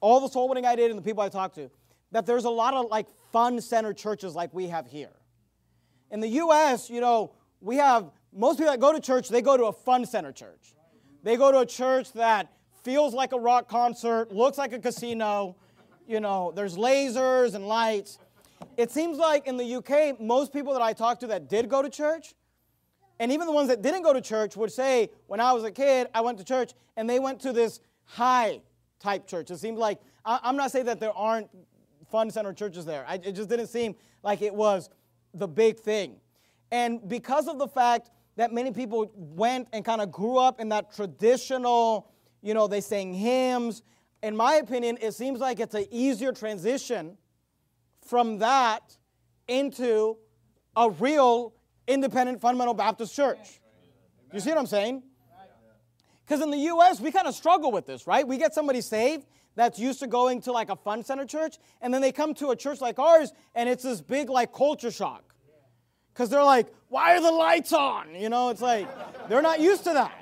all the soul winning I did and the people I talked to, that there's a lot of like fun center churches like we have here. In the U.S., you know, we have most people that go to church, they go to a fun center church. They go to a church that feels like a rock concert, looks like a casino, you know, there's lasers and lights. It seems like in the UK, most people that I talked to that did go to church, and even the ones that didn't go to church would say, when I was a kid, I went to church, and they went to this high type church. It seemed like, I'm not saying that there aren't fun center churches there. I, it just didn't seem like it was the big thing. And because of the fact that many people went and kind of grew up in that traditional, you know, they sang hymns, in my opinion, it seems like it's an easier transition from that into a real independent fundamental Baptist church. You see what I'm saying? Because in the U.S., we kind of struggle with this, right? We get somebody saved that's used to going to like a fun center church, and then they come to a church like ours, and it's this big like culture shock. Because they're like, why are the lights on? You know, it's like they're not used to that.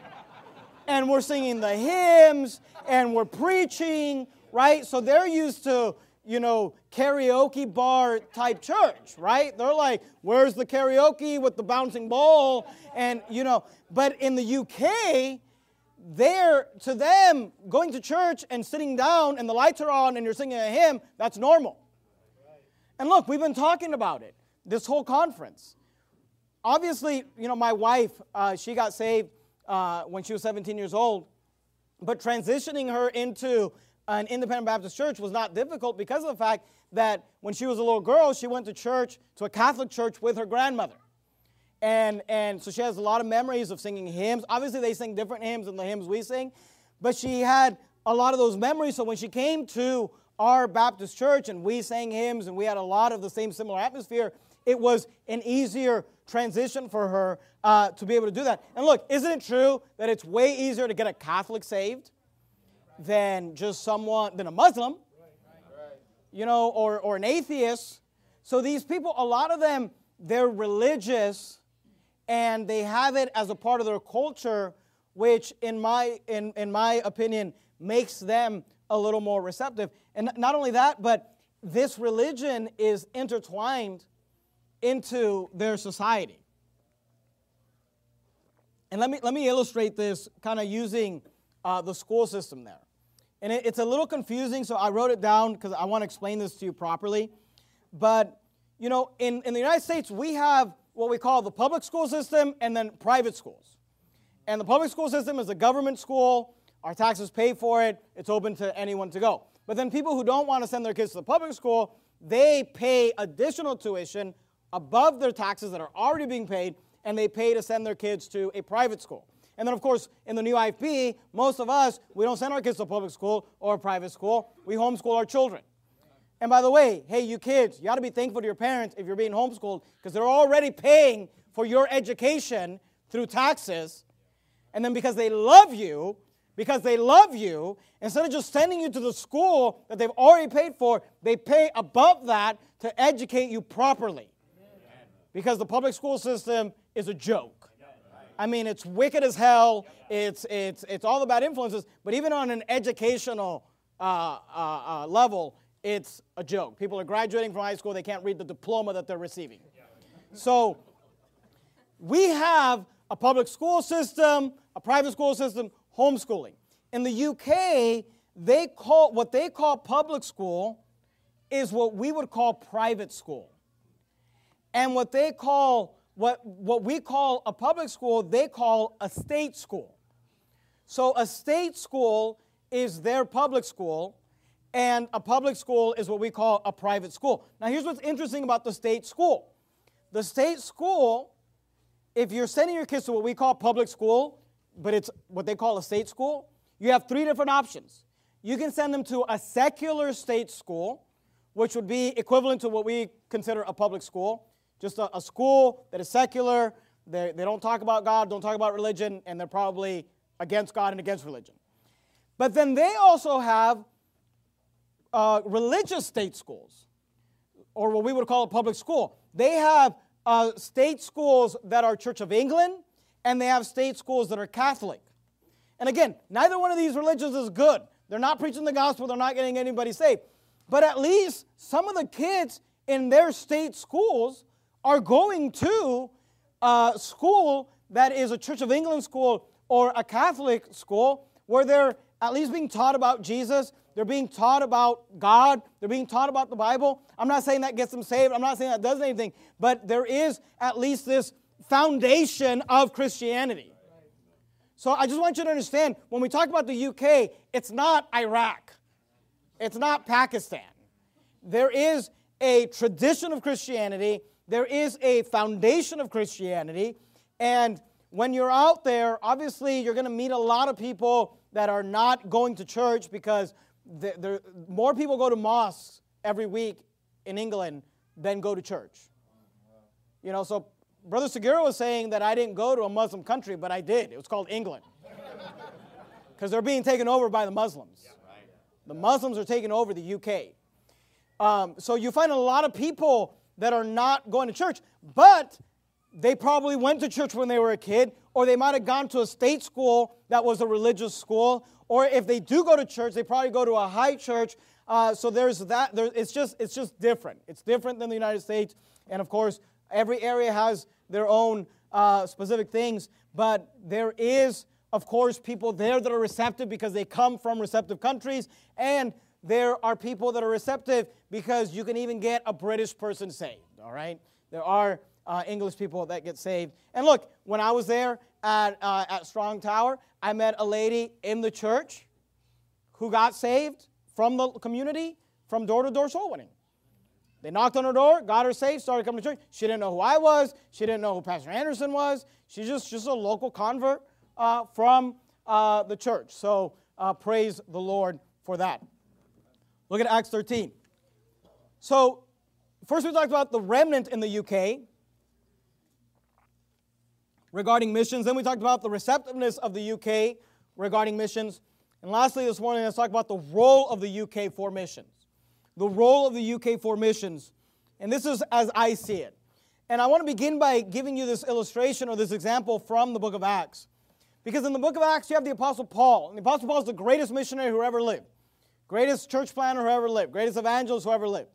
And we're singing the hymns, and we're preaching, right? So they're used to, you know, karaoke bar type church, right? They're like, where's the karaoke with the bouncing ball? And, you know, but in the UK, there to them going to church and sitting down and the lights are on and you're singing a hymn that's normal. And look we've been talking about it this whole conference. Obviously you know my wife uh, she got saved uh, when she was 17 years old but transitioning her into an independent baptist church was not difficult because of the fact that when she was a little girl she went to church to a catholic church with her grandmother and, and so she has a lot of memories of singing hymns. Obviously, they sing different hymns than the hymns we sing, but she had a lot of those memories. So when she came to our Baptist church and we sang hymns and we had a lot of the same similar atmosphere, it was an easier transition for her uh, to be able to do that. And look, isn't it true that it's way easier to get a Catholic saved than just someone, than a Muslim, you know, or, or an atheist? So these people, a lot of them, they're religious and they have it as a part of their culture, which, in my, in, in my opinion, makes them a little more receptive. And not only that, but this religion is intertwined into their society. And let me, let me illustrate this kind of using uh, the school system there. And it, it's a little confusing, so I wrote it down because I want to explain this to you properly. But, you know, in, in the United States, we have what we call the public school system and then private schools. And the public school system is a government school. Our taxes pay for it. It's open to anyone to go. But then people who don't want to send their kids to the public school, they pay additional tuition above their taxes that are already being paid, and they pay to send their kids to a private school. And then, of course, in the new IFB, most of us, we don't send our kids to public school or private school. We homeschool our children. And by the way, hey, you kids, you ought to be thankful to your parents if you're being homeschooled because they're already paying for your education through taxes. And then because they love you, because they love you, instead of just sending you to the school that they've already paid for, they pay above that to educate you properly. Because the public school system is a joke. I mean, it's wicked as hell. It's, it's, it's all about influences. But even on an educational uh, uh, uh, level, it's a joke. People are graduating from high school, they can't read the diploma that they're receiving. So we have a public school system, a private school system, homeschooling. In the UK, they call what they call public school is what we would call private school. And what they call what, what we call a public school, they call a state school. So a state school is their public school, and a public school is what we call a private school. Now, here's what's interesting about the state school the state school, if you're sending your kids to what we call public school, but it's what they call a state school, you have three different options. You can send them to a secular state school, which would be equivalent to what we consider a public school, just a, a school that is secular. They, they don't talk about God, don't talk about religion, and they're probably against God and against religion. But then they also have uh, religious state schools, or what we would call a public school. They have uh, state schools that are Church of England, and they have state schools that are Catholic. And again, neither one of these religions is good. They're not preaching the gospel, they're not getting anybody saved. But at least some of the kids in their state schools are going to a school that is a Church of England school or a Catholic school where they're at least being taught about Jesus. They're being taught about God. They're being taught about the Bible. I'm not saying that gets them saved. I'm not saying that does anything. But there is at least this foundation of Christianity. So I just want you to understand when we talk about the UK, it's not Iraq, it's not Pakistan. There is a tradition of Christianity, there is a foundation of Christianity. And when you're out there, obviously you're going to meet a lot of people that are not going to church because there more people go to mosques every week in England than go to church. You know, so Brother Segura was saying that I didn't go to a Muslim country, but I did. It was called England. Because they're being taken over by the Muslims. The Muslims are taking over the UK. Um, so you find a lot of people that are not going to church, but they probably went to church when they were a kid, or they might have gone to a state school that was a religious school, or if they do go to church, they probably go to a high church. Uh, so there's that. There, it's just it's just different. It's different than the United States, and of course, every area has their own uh, specific things. But there is, of course, people there that are receptive because they come from receptive countries, and there are people that are receptive because you can even get a British person saved. All right, there are uh, English people that get saved. And look, when I was there at, uh, at Strong Tower, I met a lady in the church who got saved from the community from door to door soul winning. They knocked on her door, got her saved, started coming to church. She didn't know who I was. She didn't know who Pastor Anderson was. She's just, just a local convert uh, from uh, the church. So uh, praise the Lord for that. Look at Acts 13. So, first we talked about the remnant in the UK regarding missions. Then we talked about the receptiveness of the UK regarding missions. And lastly, this morning, let's talk about the role of the UK for missions. The role of the UK for missions. And this is as I see it. And I want to begin by giving you this illustration or this example from the book of Acts. Because in the book of Acts, you have the Apostle Paul. And the Apostle Paul is the greatest missionary who ever lived, greatest church planner who ever lived, greatest evangelist who ever lived.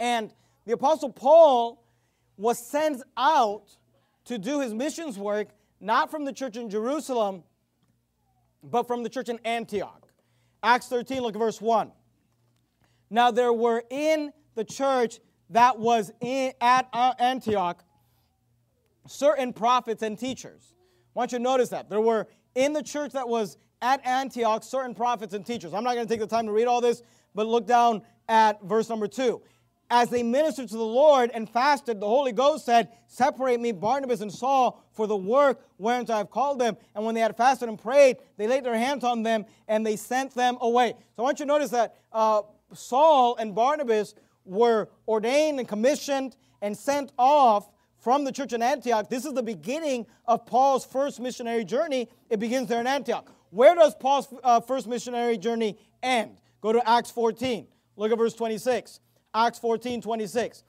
And the Apostle Paul was sent out to do his missions work, not from the church in Jerusalem, but from the church in Antioch. Acts 13, look at verse 1. Now there were in the church that was in, at uh, Antioch certain prophets and teachers. I want you to notice that. There were in the church that was at Antioch certain prophets and teachers. I'm not going to take the time to read all this, but look down at verse number 2 as they ministered to the Lord and fasted, the Holy Ghost said, Separate me, Barnabas and Saul, for the work whereunto I have called them. And when they had fasted and prayed, they laid their hands on them and they sent them away. So I want you to notice that uh, Saul and Barnabas were ordained and commissioned and sent off from the church in Antioch. This is the beginning of Paul's first missionary journey. It begins there in Antioch. Where does Paul's uh, first missionary journey end? Go to Acts 14. Look at verse 26. Acts 14 26.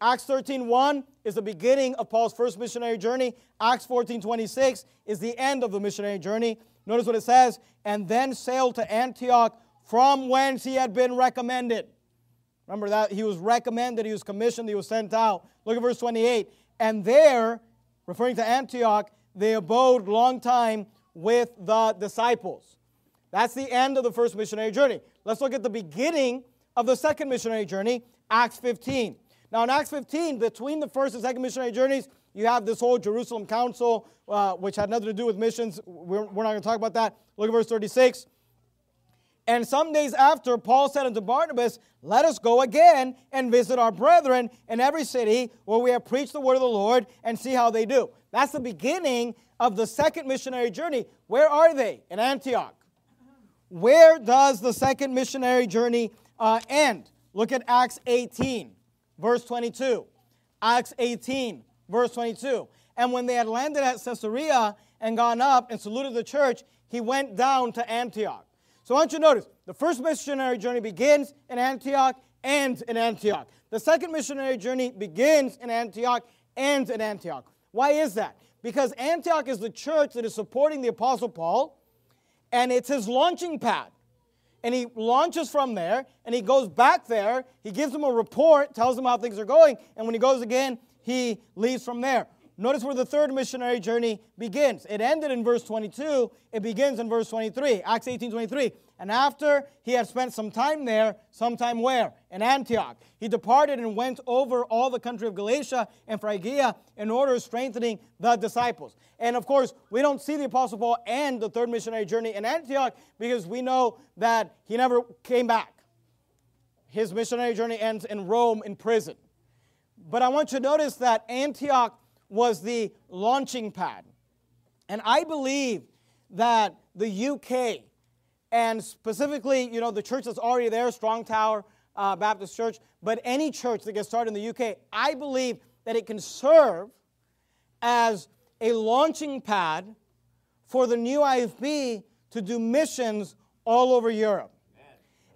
Acts 13 1 is the beginning of Paul's first missionary journey. Acts 14 26 is the end of the missionary journey. Notice what it says, and then sailed to Antioch from whence he had been recommended. Remember that he was recommended, he was commissioned, he was sent out. Look at verse 28. And there, referring to Antioch, they abode long time with the disciples. That's the end of the first missionary journey. Let's look at the beginning of the second missionary journey, Acts 15. Now, in Acts 15, between the first and second missionary journeys, you have this whole Jerusalem Council, uh, which had nothing to do with missions. We're, we're not going to talk about that. Look at verse 36. And some days after, Paul said unto Barnabas, Let us go again and visit our brethren in every city where we have preached the word of the Lord and see how they do. That's the beginning of the second missionary journey. Where are they? In Antioch. Where does the second missionary journey uh, end? Look at Acts 18, verse 22. Acts 18, verse 22. And when they had landed at Caesarea and gone up and saluted the church, he went down to Antioch. So I want you to notice the first missionary journey begins in Antioch, ends in Antioch. The second missionary journey begins in Antioch, ends in Antioch. Why is that? Because Antioch is the church that is supporting the Apostle Paul, and it's his launching pad. And he launches from there, and he goes back there. He gives them a report, tells them how things are going, and when he goes again, he leaves from there. Notice where the third missionary journey begins. It ended in verse 22. It begins in verse 23, Acts 18 23. And after he had spent some time there, sometime where? In Antioch. He departed and went over all the country of Galatia and Phrygia in order of strengthening the disciples. And of course, we don't see the Apostle Paul end the third missionary journey in Antioch because we know that he never came back. His missionary journey ends in Rome in prison. But I want you to notice that Antioch was the launching pad. And I believe that the UK, and specifically, you know, the church that's already there, Strong Tower uh, Baptist Church, but any church that gets started in the UK, I believe that it can serve as a launching pad for the new IFB to do missions all over Europe.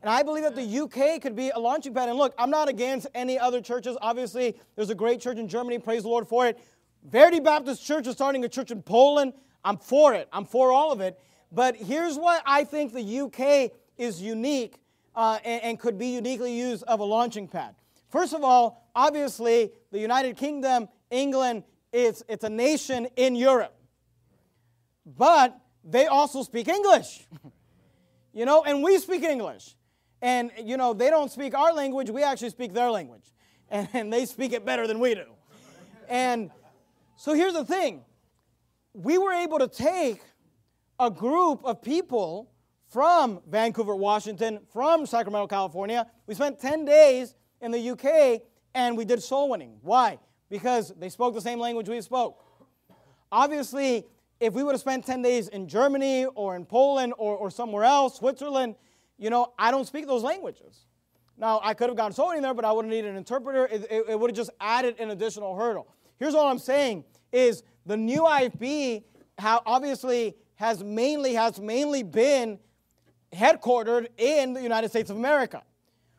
And I believe that the UK could be a launching pad. And look, I'm not against any other churches. Obviously, there's a great church in Germany. Praise the Lord for it. Verity Baptist Church is starting a church in Poland. I'm for it. I'm for all of it. But here's what I think the UK is unique uh, and, and could be uniquely used of a launching pad. First of all, obviously, the United Kingdom, England, it's, it's a nation in Europe. But they also speak English. you know, and we speak English. And, you know, they don't speak our language, we actually speak their language. And, and they speak it better than we do. And so here's the thing we were able to take a group of people from Vancouver, Washington, from Sacramento, California. We spent 10 days in the UK and we did soul winning. Why? Because they spoke the same language we spoke. Obviously, if we would have spent 10 days in Germany or in Poland or, or somewhere else, Switzerland, you know, I don't speak those languages. Now, I could have gone soul winning there, but I would have needed an interpreter. It, it, it would have just added an additional hurdle. Here's all I'm saying is the new IFB how obviously has mainly has mainly been headquartered in the United States of America,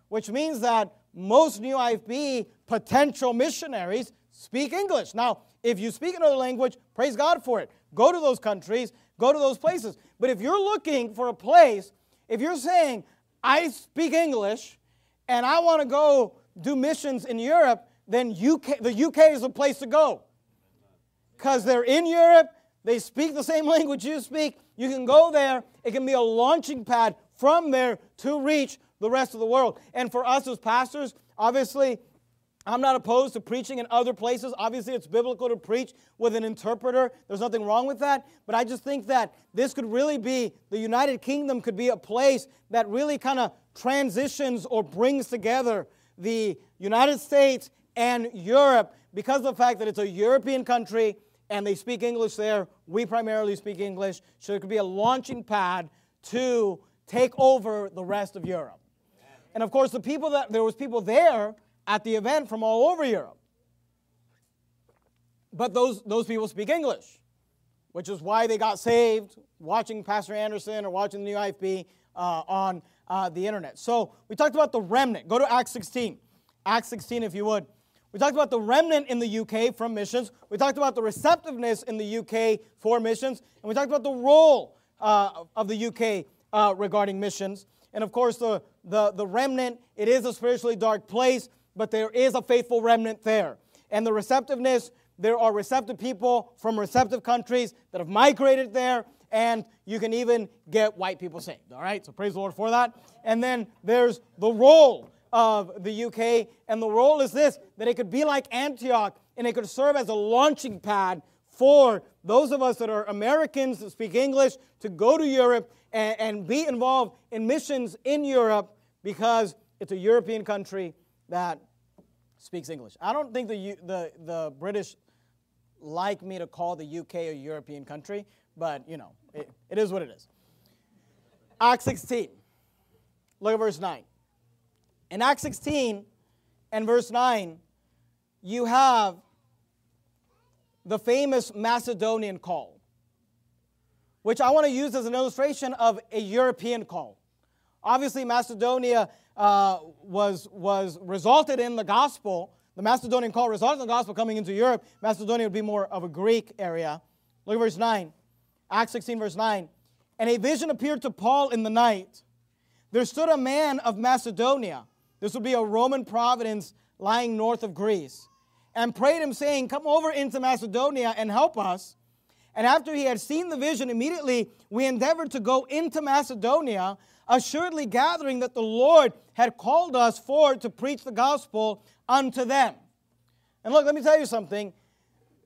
which means that most new IFB potential missionaries speak English. Now, if you speak another language, praise God for it. Go to those countries, go to those places. But if you're looking for a place, if you're saying, I speak English and I want to go do missions in Europe, then UK, the UK is the place to go. Because they're in Europe, they speak the same language you speak. You can go there, it can be a launching pad from there to reach the rest of the world. And for us as pastors, obviously, I'm not opposed to preaching in other places. Obviously, it's biblical to preach with an interpreter. There's nothing wrong with that. But I just think that this could really be, the United Kingdom could be a place that really kind of transitions or brings together the United States and Europe because of the fact that it's a European country and they speak English there. We primarily speak English. So it could be a launching pad to take over the rest of Europe. And of course, the people that there was people there at the event from all over Europe. But those, those people speak English, which is why they got saved watching Pastor Anderson or watching the new IFB uh, on uh, the internet. So we talked about the remnant. Go to Acts 16. Acts 16, if you would. We talked about the remnant in the UK from missions. We talked about the receptiveness in the UK for missions. And we talked about the role uh, of the UK uh, regarding missions. And of course, the, the, the remnant, it is a spiritually dark place, but there is a faithful remnant there. And the receptiveness, there are receptive people from receptive countries that have migrated there and you can even get white people saved. All right, so praise the Lord for that. And then there's the role of the UK, and the role is this that it could be like Antioch and it could serve as a launching pad for those of us that are Americans that speak English to go to Europe and, and be involved in missions in Europe because it's a European country that speaks English. I don't think the, the, the British like me to call the UK a European country, but you know, it, it is what it is. Acts 16. Look at verse 9. In Acts 16 and verse 9, you have the famous Macedonian call, which I want to use as an illustration of a European call. Obviously, Macedonia uh, was, was resulted in the gospel. The Macedonian call resulted in the gospel coming into Europe. Macedonia would be more of a Greek area. Look at verse 9. Acts 16, verse 9. And a vision appeared to Paul in the night. There stood a man of Macedonia. This would be a Roman province lying north of Greece and prayed him, saying, Come over into Macedonia and help us. And after he had seen the vision, immediately we endeavored to go into Macedonia, assuredly gathering that the Lord had called us forward to preach the gospel unto them. And look, let me tell you something.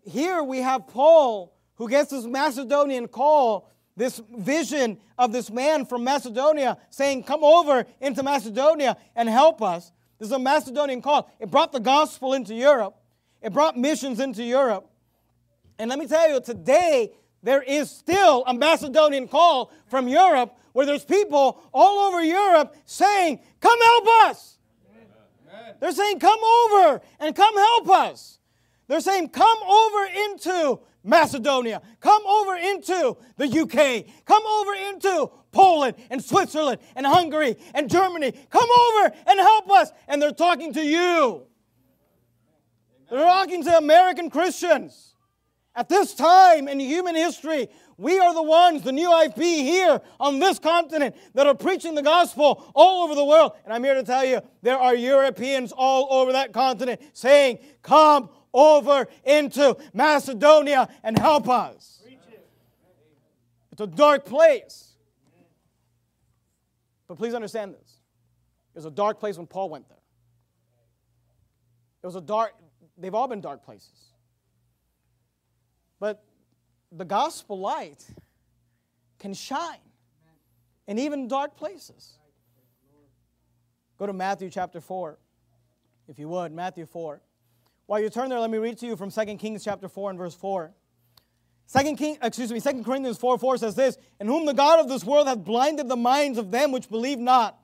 Here we have Paul who gets this Macedonian call, this vision of this man from Macedonia saying, Come over into Macedonia and help us. This is a Macedonian call. It brought the gospel into Europe. It brought missions into Europe. And let me tell you, today there is still a Macedonian call from Europe where there's people all over Europe saying, Come help us. Amen. They're saying, Come over and come help us. They're saying, Come over into Macedonia. Come over into the UK. Come over into Poland and Switzerland and Hungary and Germany. Come over and help us. And they're talking to you. They're talking to American Christians. At this time in human history, we are the ones, the new IFB here on this continent, that are preaching the gospel all over the world. And I'm here to tell you, there are Europeans all over that continent saying, Come over into Macedonia and help us. It's a dark place. But please understand this. It was a dark place when Paul went there. It was a dark, They've all been dark places. But the gospel light can shine in even dark places. Go to Matthew chapter 4, if you would. Matthew 4. While you turn there, let me read to you from 2 Kings chapter 4 and verse 4. Second King, excuse me, 2 Corinthians 4 4 says this, In whom the God of this world hath blinded the minds of them which believe not,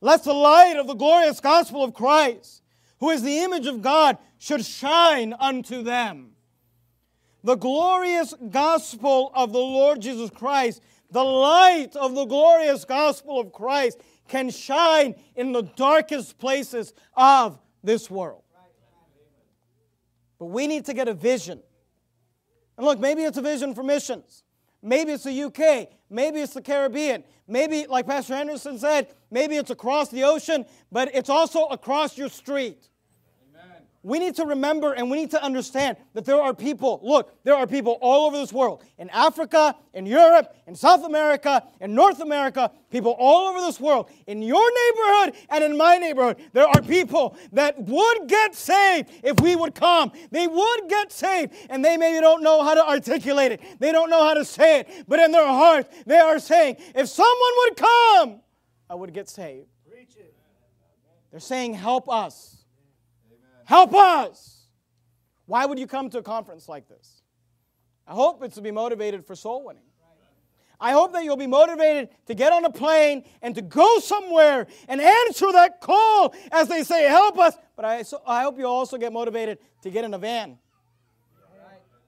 lest the light of the glorious gospel of Christ, who is the image of God, should shine unto them. The glorious gospel of the Lord Jesus Christ, the light of the glorious gospel of Christ, can shine in the darkest places of this world. But we need to get a vision. And look, maybe it's a vision for missions. Maybe it's the UK. Maybe it's the Caribbean. Maybe, like Pastor Anderson said, maybe it's across the ocean, but it's also across your street we need to remember and we need to understand that there are people, look, there are people all over this world, in Africa, in Europe, in South America, in North America, people all over this world, in your neighborhood and in my neighborhood, there are people that would get saved if we would come. They would get saved, and they maybe don't know how to articulate it, they don't know how to say it, but in their heart, they are saying, if someone would come, I would get saved. They're saying, help us. Help us. Why would you come to a conference like this? I hope it's to be motivated for soul winning. I hope that you'll be motivated to get on a plane and to go somewhere and answer that call as they say, Help us. But I, so, I hope you'll also get motivated to get in a van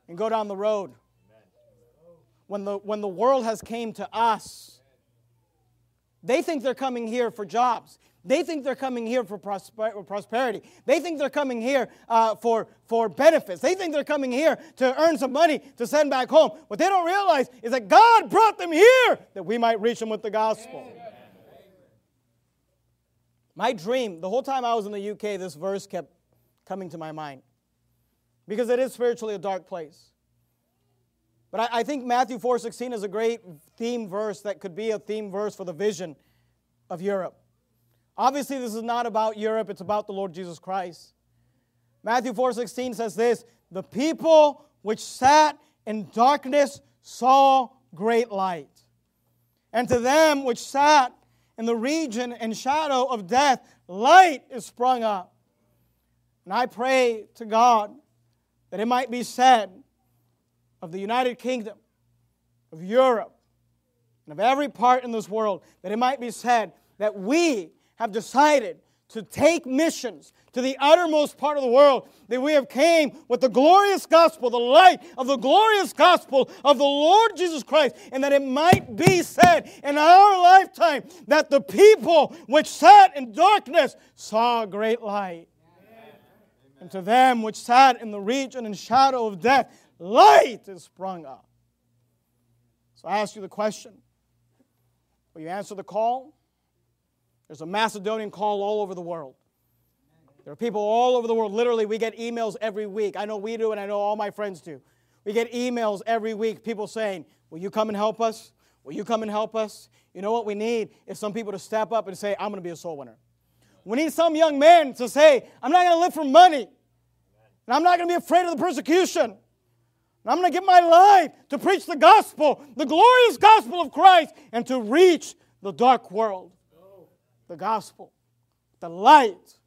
and go down the road. When the, when the world has came to us, they think they're coming here for jobs. They think they're coming here for prosper- prosperity. They think they're coming here uh, for, for benefits. They think they're coming here to earn some money to send back home. What they don't realize is that God brought them here that we might reach them with the gospel. My dream, the whole time I was in the UK, this verse kept coming to my mind because it is spiritually a dark place. But I, I think Matthew 4.16 is a great theme verse that could be a theme verse for the vision of Europe. Obviously, this is not about Europe, it's about the Lord Jesus Christ. Matthew 4:16 says this, "The people which sat in darkness saw great light. And to them which sat in the region and shadow of death, light is sprung up." And I pray to God that it might be said of the United Kingdom, of Europe, and of every part in this world, that it might be said that we have decided to take missions to the uttermost part of the world that we have came with the glorious gospel the light of the glorious gospel of the lord jesus christ and that it might be said in our lifetime that the people which sat in darkness saw a great light. And to them which sat in the region and shadow of death light is sprung up. So i ask you the question. Will you answer the call there's a Macedonian call all over the world. There are people all over the world. Literally, we get emails every week. I know we do, and I know all my friends do. We get emails every week, people saying, Will you come and help us? Will you come and help us? You know what we need is some people to step up and say, I'm going to be a soul winner. We need some young men to say, I'm not going to live for money. And I'm not going to be afraid of the persecution. And I'm going to give my life to preach the gospel, the glorious gospel of Christ, and to reach the dark world the gospel, the light,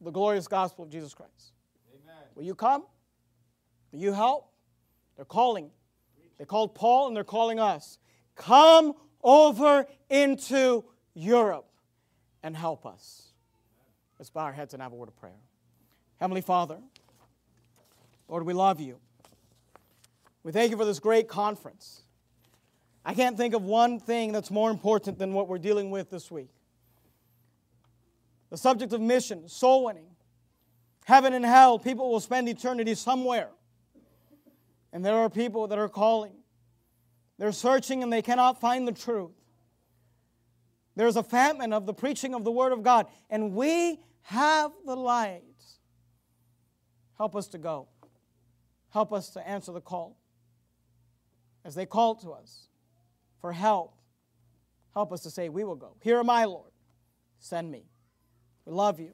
the glorious gospel of Jesus Christ. Amen. Will you come? Will you help? They're calling. They called Paul and they're calling us. Come over into Europe and help us. Let's bow our heads and have a word of prayer. Heavenly Father, Lord, we love you. We thank you for this great conference. I can't think of one thing that's more important than what we're dealing with this week the subject of mission, soul winning, heaven and hell, people will spend eternity somewhere. And there are people that are calling. They're searching and they cannot find the truth. There's a famine of the preaching of the Word of God, and we have the light. Help us to go. Help us to answer the call. As they call to us for help, help us to say, We will go. Here am I, Lord. Send me. We love you.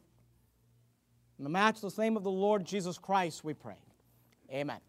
In the matchless name of the Lord Jesus Christ, we pray. Amen.